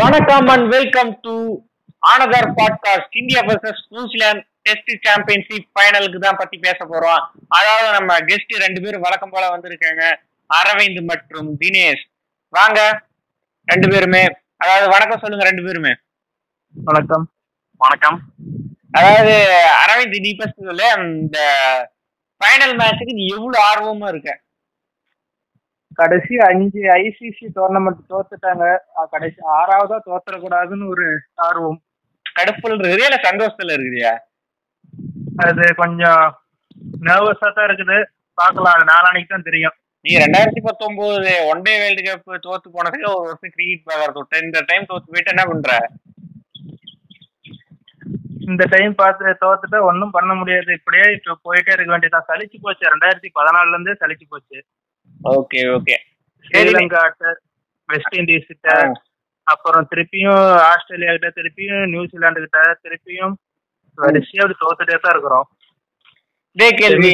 வணக்கம் and welcome to another podcast India versus New Zealand test championship ஃபைனலுக்கு தான் பத்தி பேச போறோம். அதாவது நம்ம கெஸ்ட் ரெண்டு பேரும் வழக்கம் போல வந்திருக்காங்க அரவிந்த் மற்றும் தினேஷ். வாங்க ரெண்டு பேருமே. அதாவது வணக்கம் சொல்லுங்க ரெண்டு பேருமே. வணக்கம். வணக்கம். அதாவது அரவிந்த் நீ சொல்லு அந்த ஃபைனல் மேட்ச்சுக்கு நீ எவ்வளவு ஆர்வமா இருக்க? கடைசி அஞ்சு ஐசிசி டோர்னமெண்ட் தோத்துட்டாங்க. கடைசி ஆறாவதா தோத்துறக்கூடாதுன்னு ஒரு ஆர்வம். கடுப்புல இருக்குதா இல்ல சந்தோஷத்துல இருக்குதியா அது கொஞ்சம் நர்வஸா தான் இருக்குது. பார்க்கலாம். அது நாளானைக்கு தான் தெரியும். நீ ரெண்டாயிரத்தி பத்தொன்பது ஒன் டே வேர்ல்டு கப் தோத்து போனதுக்கு ஒரு வருஷம் கிரிக்கெட் பார்க்கறது இந்த டைம் தோத்து போயிட்டு என்ன பண்ற? இந்த டைம் பார்த்து தோத்துட்டா ஒன்றும் பண்ண முடியாது. இப்படியே இப்போ போயிட்டே இருக்க வேண்டியதான் சலிச்சு போச்சு. ரெண்டாயிரத்தி பதினாலுல இருந்தே சலிச்சு போச்சு. Okay okay Sri Lanka West Indies கிட்ட அப்புறம் திருப்பியும் ஆஸ்திரேலியா கிட்ட திருப்பியும் நியூசிலாந்து கிட்ட திருப்பியும் வரிசையா அப்படி தோத்துட்டே தான் இருக்கிறோம். இதே கேள்வி.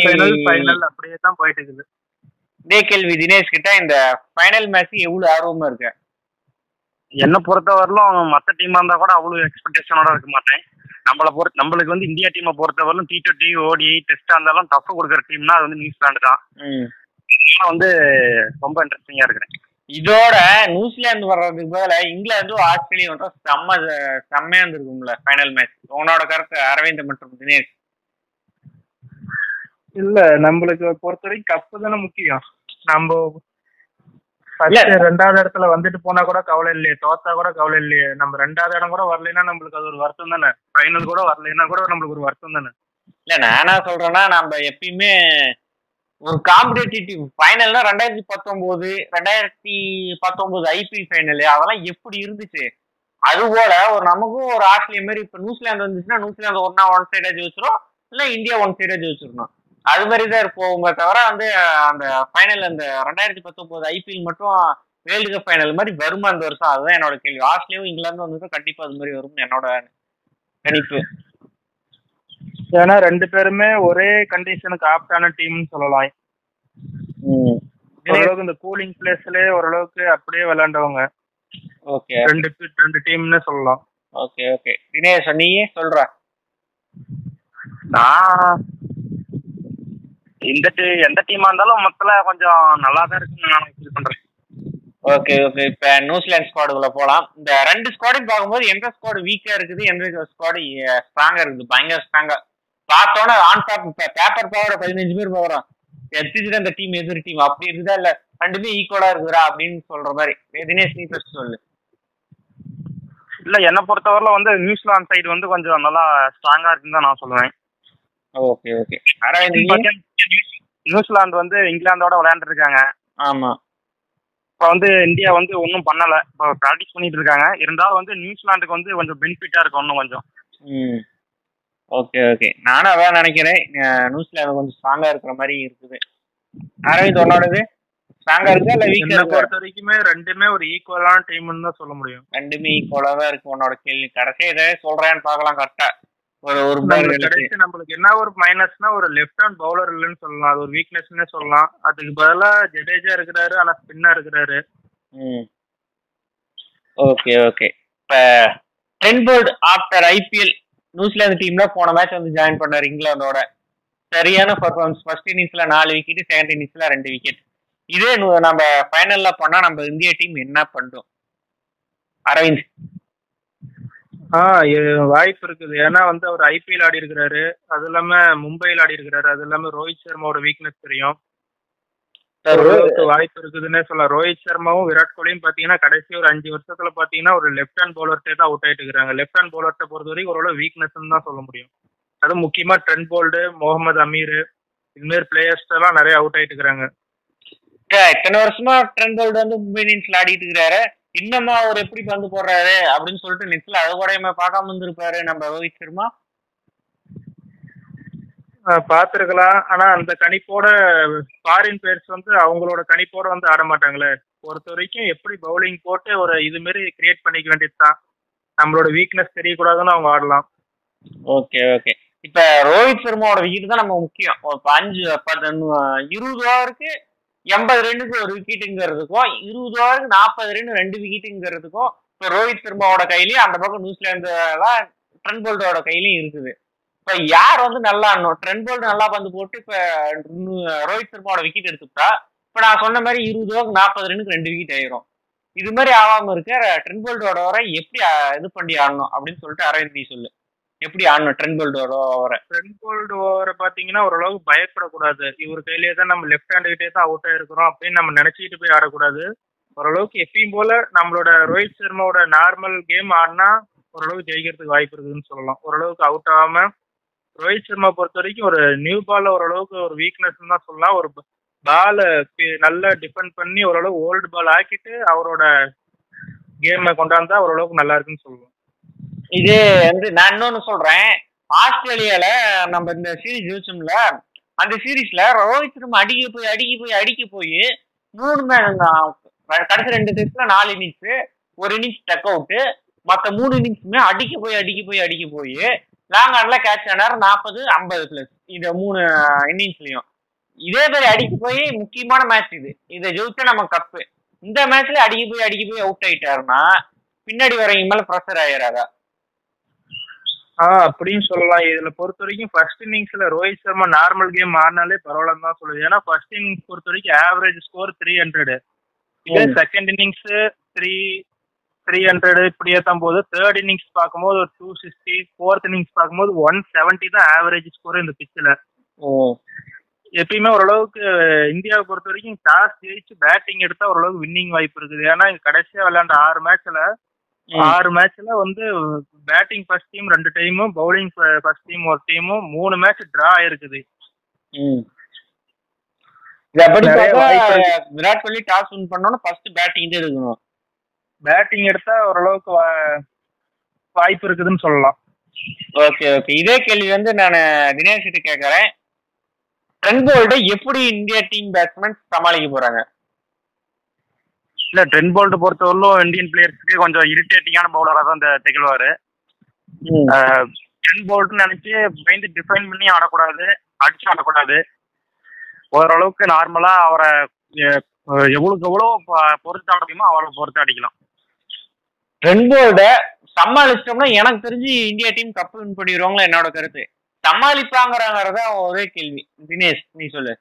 ஃபைனல் அப்படியே தான் போயிட்டு இருக்குது. இதே கேள்வி தினேஷ் கிட்ட இந்த ஃபைனல் மேட்ச் எவ்வளவு ஆர்வமா இருக்க? என்னை பொறுத்தவரையிலும் மற்ற டீமா இருந்தா கூட அவ்வளவு எக்ஸ்பெக்டேஷனோட இருக்க மாட்டேன். நம்மளை பொறுத்த நம்மளுக்கு வந்து இந்தியா டீமை பொறுத்தவரையிலும் டி டுவெண்ட்டி ஓடி டெஸ்டா இருந்தாலும் டஃப் கொடுக்குற டீம்னா அது வந்து நியூசிலாந்து தான். வந்து ரொம்ப இன்ட்ரெஸ்டிங்கா இருக்கிறேன். இதோட நியூசிலாந்து வர்றதுக்கு பதிலா இங்கிலாந்தும் ஆஸ்திரேலியா வந்து செம்ம செம்மையா இருந்திருக்கும்ல ஃபைனல் மேட்ச் உன்னோட கருத்து அரவிந்த் மற்றும் தினேஷ். இல்ல நம்மளுக்கு பொறுத்த வரைக்கும் கப்பு தானே முக்கியம். நம்ம ரெண்டாவது இடத்துல வந்துட்டு போனா கூட கவலை இல்லையே. தோத்தா கூட கவலை இல்லையே. நம்ம ரெண்டாவது இடம் கூட வரலைன்னா நம்மளுக்கு அது ஒரு வருத்தம் தானே? ஃபைனல் கூட வரலைன்னா கூட நம்மளுக்கு ஒரு வருத்தம் தானே? இல்ல நான் என்ன சொல்றேன்னா நம்ம எப்பயுமே ஒரு காம்படிட்டிவ் ஃபைனல்னா ரெண்டாயிரத்தி பத்தொன்பது ரெண்டாயிரத்தி பத்தொன்பது ஐபிஎல் ஃபைனல் அதெல்லாம் எப்படி இருந்துச்சு? அது போல ஒரு நமக்கும் ஒரு ஆஸ்திரேலியா மாதிரி இப்ப நியூசிலாந்து வந்துச்சுன்னா நியூசிலாந்து ஒன்னா ஒன் சைடா ஜெயிச்சிரும். இல்ல இந்தியா ஒன் சைடா ஜெயிச்சிடணும் அது மாதிரி தான் இருப்போமே தவிர வந்து அந்த ஃபைனல் அந்த ரெண்டாயிரத்தி பத்தொன்பது ஐபிஎல் மட்டும் வேர்ல்டு கப் ஃபைனல் மாதிரி வருமா அந்த வருஷம்? அதுதான் என்னோட கேள்வி. ஆஸ்திரேலியாவும் இங்கிலாந்து வந்து கண்டிப்பா அது மாதிரி வரும்னு என்னோட கணிப்பு ஏன்னா ரெண்டு பேருமே ஒரே கண்டிஷனுக்கு ஆப்டான டீம்னு சொல்லலாம். ஓரளவுக்கு இந்த கூலிங் பிளேஸ்ல ஓரளவுக்கு அப்படியே விளையாண்டவங்க. ஓகே. ரெண்டு ரெண்டு டீம்னு சொல்லலாம். Okay okay. தினேஷ் நீயே சொல்ற. நான் இந்த டீ எந்த டீமா இருந்தாலும் மொத்தல கொஞ்சம் நல்லா தான் இருக்குன்னு நான் ஃபீல் பண்றேன். Okay okay. இப்ப நியூசிலாந்து ஸ்குவாடுக்குள்ள போலாம். இந்த ரெண்டு ஸ்குவாடையும் பார்க்கும்போது எந்த ஸ்குவாடு வீக்கா இருக்குது எந்த ஸ்குவாடு ஸ்ட்ராங்கா இருக்குது? பயங்கர ஸ்ட்ராங்கா பார்த்தோன்னே ஆன் டாப் பேப்பர் பவர் பதினஞ்சு பேர் போகிறோம் எடுத்துட்டு அந்த டீம் எதிர் டீம் அப்படி இருக்குதா இல்ல ரெண்டுமே ஈக்குவலா இருக்குதா அப்படின்னு சொல்ற மாதிரி. தினேஷ் நீ first சொல்லு. இல்ல என்னை பொறுத்தவரையில வந்து நியூசிலாந்து சைடு வந்து கொஞ்சம் நல்லா ஸ்ட்ராங்கா இருக்குன்னு தான் நான் சொல்லுவேன். Okay okay? நியூசிலாந்து வந்து இங்கிலாந்தோட விளையாண்டு இருக்காங்க ஆமா. இப்போ வந்து இந்தியா வந்து ஒன்றும் பண்ணல. இப்போ ப்ராக்டிஸ் பண்ணிட்டு இருக்காங்க. இருந்தாலும் வந்து நியூசிலாந்துக்கு வந்து கொஞ்சம் பெனிஃபிட்டா இருக்கும் இன்னும் கொஞ்சம். ஓகே ஓகே நானும் அதான் நினைக்கிறேன். நியூசிலாந்து கொஞ்சம் ஸ்ட்ராங்கா இருக்கிற மாதிரி இருக்குது. அரவிந்த் உன்னோடது? ஸ்ட்ராங்கா இருக்கா இல்ல வீக்கா பொறுத்த வரைக்குமே ரெண்டுமே ஒரு ஈக்குவலான டீம்னு தான் சொல்ல முடியும். ரெண்டுமே ஈக்குவலா தான் இருக்கு உன்னோட கேள்வி. கடைசியா இதை சொல்றேன்னு பார்க்கலாம் கரெக்டா ஒரு ஒரு கடைசி நம்மளுக்கு என்ன ஒரு மைனஸ்னா ஒரு லெஃப்ட் ஹேண்ட் பவுலர் இல்லைன்னு சொல்லலாம். அது ஒரு வீக்னஸ்னே சொல்லலாம். அதுக்கு பதிலா ஜடேஜா இருக்கிறாரு ஆனா ஸ்பின்னா இருக்கிறாரு. ஓகே ஓகே இப்ப ட்ரென்போர்ட் ஆஃப்டர் ஐபிஎல் நியூசிலாந்து டீம்ல போன மேட்ச் வந்து ஜாயின் பண்ணாரு இங்கிலாந்தோட. சரியான பர்ஃபார்மன்ஸ் ஃபர்ஸ்ட் இன்னிங்ஸ்ல நாலு விக்கெட் செகண்ட் இன்னிங்ஸ்ல ரெண்டு விக்கெட் இதே நம்ம ஃபைனல்ல பண்ணா நம்ம இந்திய டீம் என்ன பண்ணும் அரவிந்த். ஆ வாய்ப்பு இருக்குது. ஏன்னா வந்து அவர் ஐபிஎல் ஆடி இருக்கிறாரு. அது இல்லாம மும்பையில் ஆடி இருக்கிறாரு. அது இல்லாம ரோஹித் சர்மாவோட வீக்னஸ் தெரியும். வாய்ப்பு இருக்குதுன்னே சொல்லலாம். ரோஹித் சர்மாவும் விராட் கோலியும் பாத்தீங்கன்னா கடைசி ஒரு அஞ்சு வருஷத்துல பாத்தீங்கன்னா ஒரு லெஃப்ட் ஹேண்ட் பவுலர்ட்டே தான் அவுட் ஆயிட்டு இருக்காங்க லெஃப்ட் ஹேண்ட் பவுலர்ட்ட பொறுத்த வரைக்கும் ஓரளவு வீக்னஸ் தான் சொல்ல முடியும். அதுவும் முக்கியமா ட்ரெண்ட் போல்டு முகமது அமீர் இது மாதிரி பிளேயர்ஸ் எல்லாம் நிறைய அவுட் ஆயிட்டு இருக்காங்க இத்தனை வருஷமா ட்ரென்போல்ட் வந்து மும்பை இந்தியன்ஸ்ல ஆடிட்டு இருக்கிறாரு. இன்னமா அவர் எப்படி பந்து போடுறாரு அப்படின்னு சொல்லிட்டு நெட்ல அது கூட பார்க்காம இருந்திருப்பாரு நம்ம ரோஹித் சர்மா. பார்த்துருக்கலாம். ஆனா அந்த கணிப்போட ஃபாரின் பிளேயர்ஸ் வந்து அவங்களோட கணிப்போட வந்து ஆட மாட்டாங்களே. பொறுத்த வரைக்கும் எப்படி பவுலிங் போட்டு ஒரு இது மாதிரி கிரியேட் பண்ணிக்க வேண்டியது தான் நம்மளோட வீக்னஸ் தெரியக்கூடாதுன்னு அவங்க ஆடலாம். ஓகே ஓகே இப்ப ரோஹித் சர்மாவோட விக்கெட் தான் நம்ம முக்கியம். இப்ப அஞ்சு பத்து இருபது ஓவருக்கு எண்பது ரன்னுக்கு ஒரு விக்கெட்டுங்கிறதுக்கும் இருபது ஓவருக்கு நாற்பது ரன் ரெண்டு விக்கெட்டுங்கிறதுக்கும் இப்ப ரோஹித் சர்மாவோட கையிலயும் அந்த பக்கம் நியூசிலாந்து எல்லாம் ட்ரெண்ட் போல்டோட கையிலயும் இருக்குது. இப்ப யார் வந்து நல்லா ஆடணும் ட்ரெண்ட் போல்டு நல்லா பந்து போட்டு இப்ப ரோஹித் சர்மாவோட விக்கெட் எடுத்துட்டா இப்ப நான் சொன்ன மாதிரி இருபது ஓவர் நாற்பது ரன்னுக்கு ரெண்டு விக்கெட் ஆயிரும். இது மாதிரி ஆகாம இருக்க ட்ரெண்ட் போல்டோட வர எப்படி இது பண்ணி ஆடணும் அப்படின்னு சொல்லிட்டு அரவிந்த் நீ சொல்லு. எப்படி ஆடணும் ட்ரெண்ட் போல்டோட ஓவரை? ட்ரெண்ட் போல்டு ஓவரை பாத்தீங்கன்னா ஓரளவுக்கு பயப்படக்கூடாது. இவர் கையிலேயே தான் நம்ம லெஃப்ட் ஹேண்ட் கிட்டே தான் அவுட் ஆயிருக்கிறோம் அப்படின்னு நம்ம நினைச்சிட்டு போய் ஆடக்கூடாது. ஓரளவுக்கு எப்பயும் போல நம்மளோட ரோஹித் சர்மாவோட நார்மல் கேம் ஆடினா ஓரளவுக்கு ஜெயிக்கிறதுக்கு வாய்ப்பு இருக்குதுன்னு சொல்லலாம். ஓரளவுக்கு அவுட் ஆகாம ரோஹித் சர்மா பொறுத்த வரைக்கும் ஒரு நியூ பால்ல ஓரளவுக்கு ஒரு வீக்னஸ் தான் சொல்லலாம். ஒரு பால நல்லா டிஃபெண்ட் பண்ணி ஓரளவு ஓல்டு பால் ஆக்கிட்டு அவரோட கேமை கொண்டாந்தா ஓரளவுக்கு நல்லா இருக்குன்னு சொல்லுவோம். இது வந்து நான் இன்னொன்னு சொல்றேன். ஆஸ்திரேலியால நம்ம இந்த சீரிஸ் ஜெயிச்சோம்ல அந்த சீரீஸ்ல ரோஹித் சர்மா அடிக்க போய் அடிக்க போய் அடிக்க போய் மூணு மே- கடைசி ரெண்டு டெஸ்ட்ல நாலு இன்னிங்ஸ் ஒரு இன்னிங்ஸ் டக் அவுட் மற்ற மூணு இன்னிங்ஸுமே அடிக்க போய் அடிக்க போய் அடிக்க போய் லாங் ஆன்ல கேட்ச் ஆனார் நாற்பது ஐம்பது பிளஸ் இந்த மூணு இன்னிங்ஸ்லயும் இதே மாதிரி அடிக்க போய் முக்கியமான மேட்ச் இது. இதை ஜெயிச்சா நம்ம கப்பு இந்த மேட்ச்ல அடிக்க போய் அடிக்க போய் அவுட் ஆயிட்டாருன்னா பின்னாடி வரவங்க மேல ப்ரெஷர் ஆயிராதா? ஆ அப்படின்னு சொல்லலாம். இதுல பொறுத்த வரைக்கும் ஃபர்ஸ்ட் இன்னிங்ஸ்ல ரோஹித் சர்மா நார்மல் கேம் ஆடினாலே பரவாயில்லன்னு தான் சொல்லுது. ஏன்னா ஃபர்ஸ்ட் இன்னிங்ஸ் பொறுத்த வரைக்கும் ஆவரேஜ் ஸ்கோர் த்ரீ ஹண்ட்ரட் இதே. Second innings three three hundred இப்படி ஏற்றும் போது தேர்ட் இன்னிங்ஸ் பார்க்கும்போது ஒரு டூ சிக்ஸ்டி ஃபோர்த் இன்னிங்ஸ் பார்க்கும்போது ஒன் செவன்ட்டி தான் ஆவரேஜ் ஸ்கோர் இந்த பிச்சில் எப்பயுமே ஓரளவுக்கு இந்தியாவை பொறுத்த வரைக்கும் டாஸ் ஜெயிச்சு பேட்டிங் எடுத்தா ஓரளவுக்கு வின்னிங் வாய்ப்பு இருக்குது. ஏன்னா இங்க கடைசியா விளையாண்ட ஆறு மேட்ச்ல. ஆறு மேட்ச்ல வந்து பேட்டிங் ஃபர்ஸ்ட் டீம் ரெண்டு டீமும் பவுலிங் ஃபர்ஸ்ட் டீம் ஒரு டீமும் மூணு மேட்ச் டிரா ஆயிருக்குது. விராட் கோலி டாஸ் வின் பண்ணோம்னா ஃபர்ஸ்ட் பேட்டிங் தான் எடுக்கணும் பேட்டிங் எடுத்தா ஓரளவுக்கு வா- வாய்ப்பு இருக்குதுன்னு சொல்லலாம். ஓகே ஓகே இதே கேள்வி வந்து நான் தினேஷ் கிட்ட கேட்கறேன் ட்ரெண்ட் போல்டை எப்படி இந்தியா டீம் பேட்ஸ்மேன் சமாளிக்க போறாங்க? இல்ல ட்ரெண்ட் போல்ட் பொறுத்தவரையிலும் இந்தியன் பிளேயர்ஸ்க்கு கொஞ்சம் இரிட்டேட்டிங்கான பவுலரா தான் இந்த திகழ்வாரு. ட்ரெண்ட் போல்ட்னு நினைச்சு பயந்து டிஃபைன் பண்ணி ஆடக்கூடாது அடிச்சு ஆடக்கூடாது. ஓரளவுக்கு நார்மலா அவரை எவ்வளவுக்கு எவ்வளோ ப- பொறுத்து ஆட முடியுமோ அவரை பொறுத்து அடிக்கலாம். ட்ரெண்ட் போல்டை சமாளிச்சிட்டோம்னா எனக்கு தெரிஞ்சு இந்தியா டீம் கப் வின் பண்ணிடுவாங்களா என்னோட கருத்து. சமாளிப்பாங்கிறத ஒரே கேள்வி. தினேஷ் நீ சொல்லு.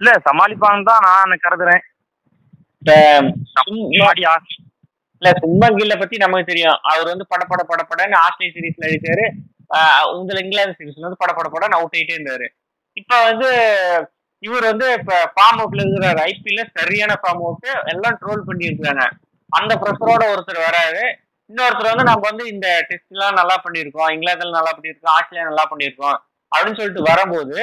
இல்ல சமாளிப்பாங்கன்னு தான் நான் கருதுறேன். இல்ல சும்மன் கில்ல பத்தி நமக்கு தெரியும். அவர் வந்து பட பட பட படன்னு ஆஸ்திரேலியா சீரீஸ்ல அடிச்சாரு உங்களை இங்கிலாந்து சீரீஸ்ல வந்து பட பட படன்னு அவுட் ஆயிட்டே இருந்தாரு. இப்ப வந்து இவர் வந்து இப்ப ஃபார்ம் அவுட்ல இருக்கிறாரு. ஐபிஎல்ல சரியான ஃபார்ம் அவுட் எல்லாம் ட்ரோல் பண்ணி இருக்காங்க அந்த ப்ரெஷரோட ஒருத்தர் வராரு. இன்னொருத்தர் வந்து நம்ம வந்து இந்த டெஸ்ட் எல்லாம் நல்லா பண்ணியிருக்கோம். இங்கிலாந்துல நல்லா பண்ணியிருக்கோம். ஆஸ்திரேலியா நல்லா பண்ணியிருக்கோம். அப்படின்னு சொல்லிட்டு வரும்போது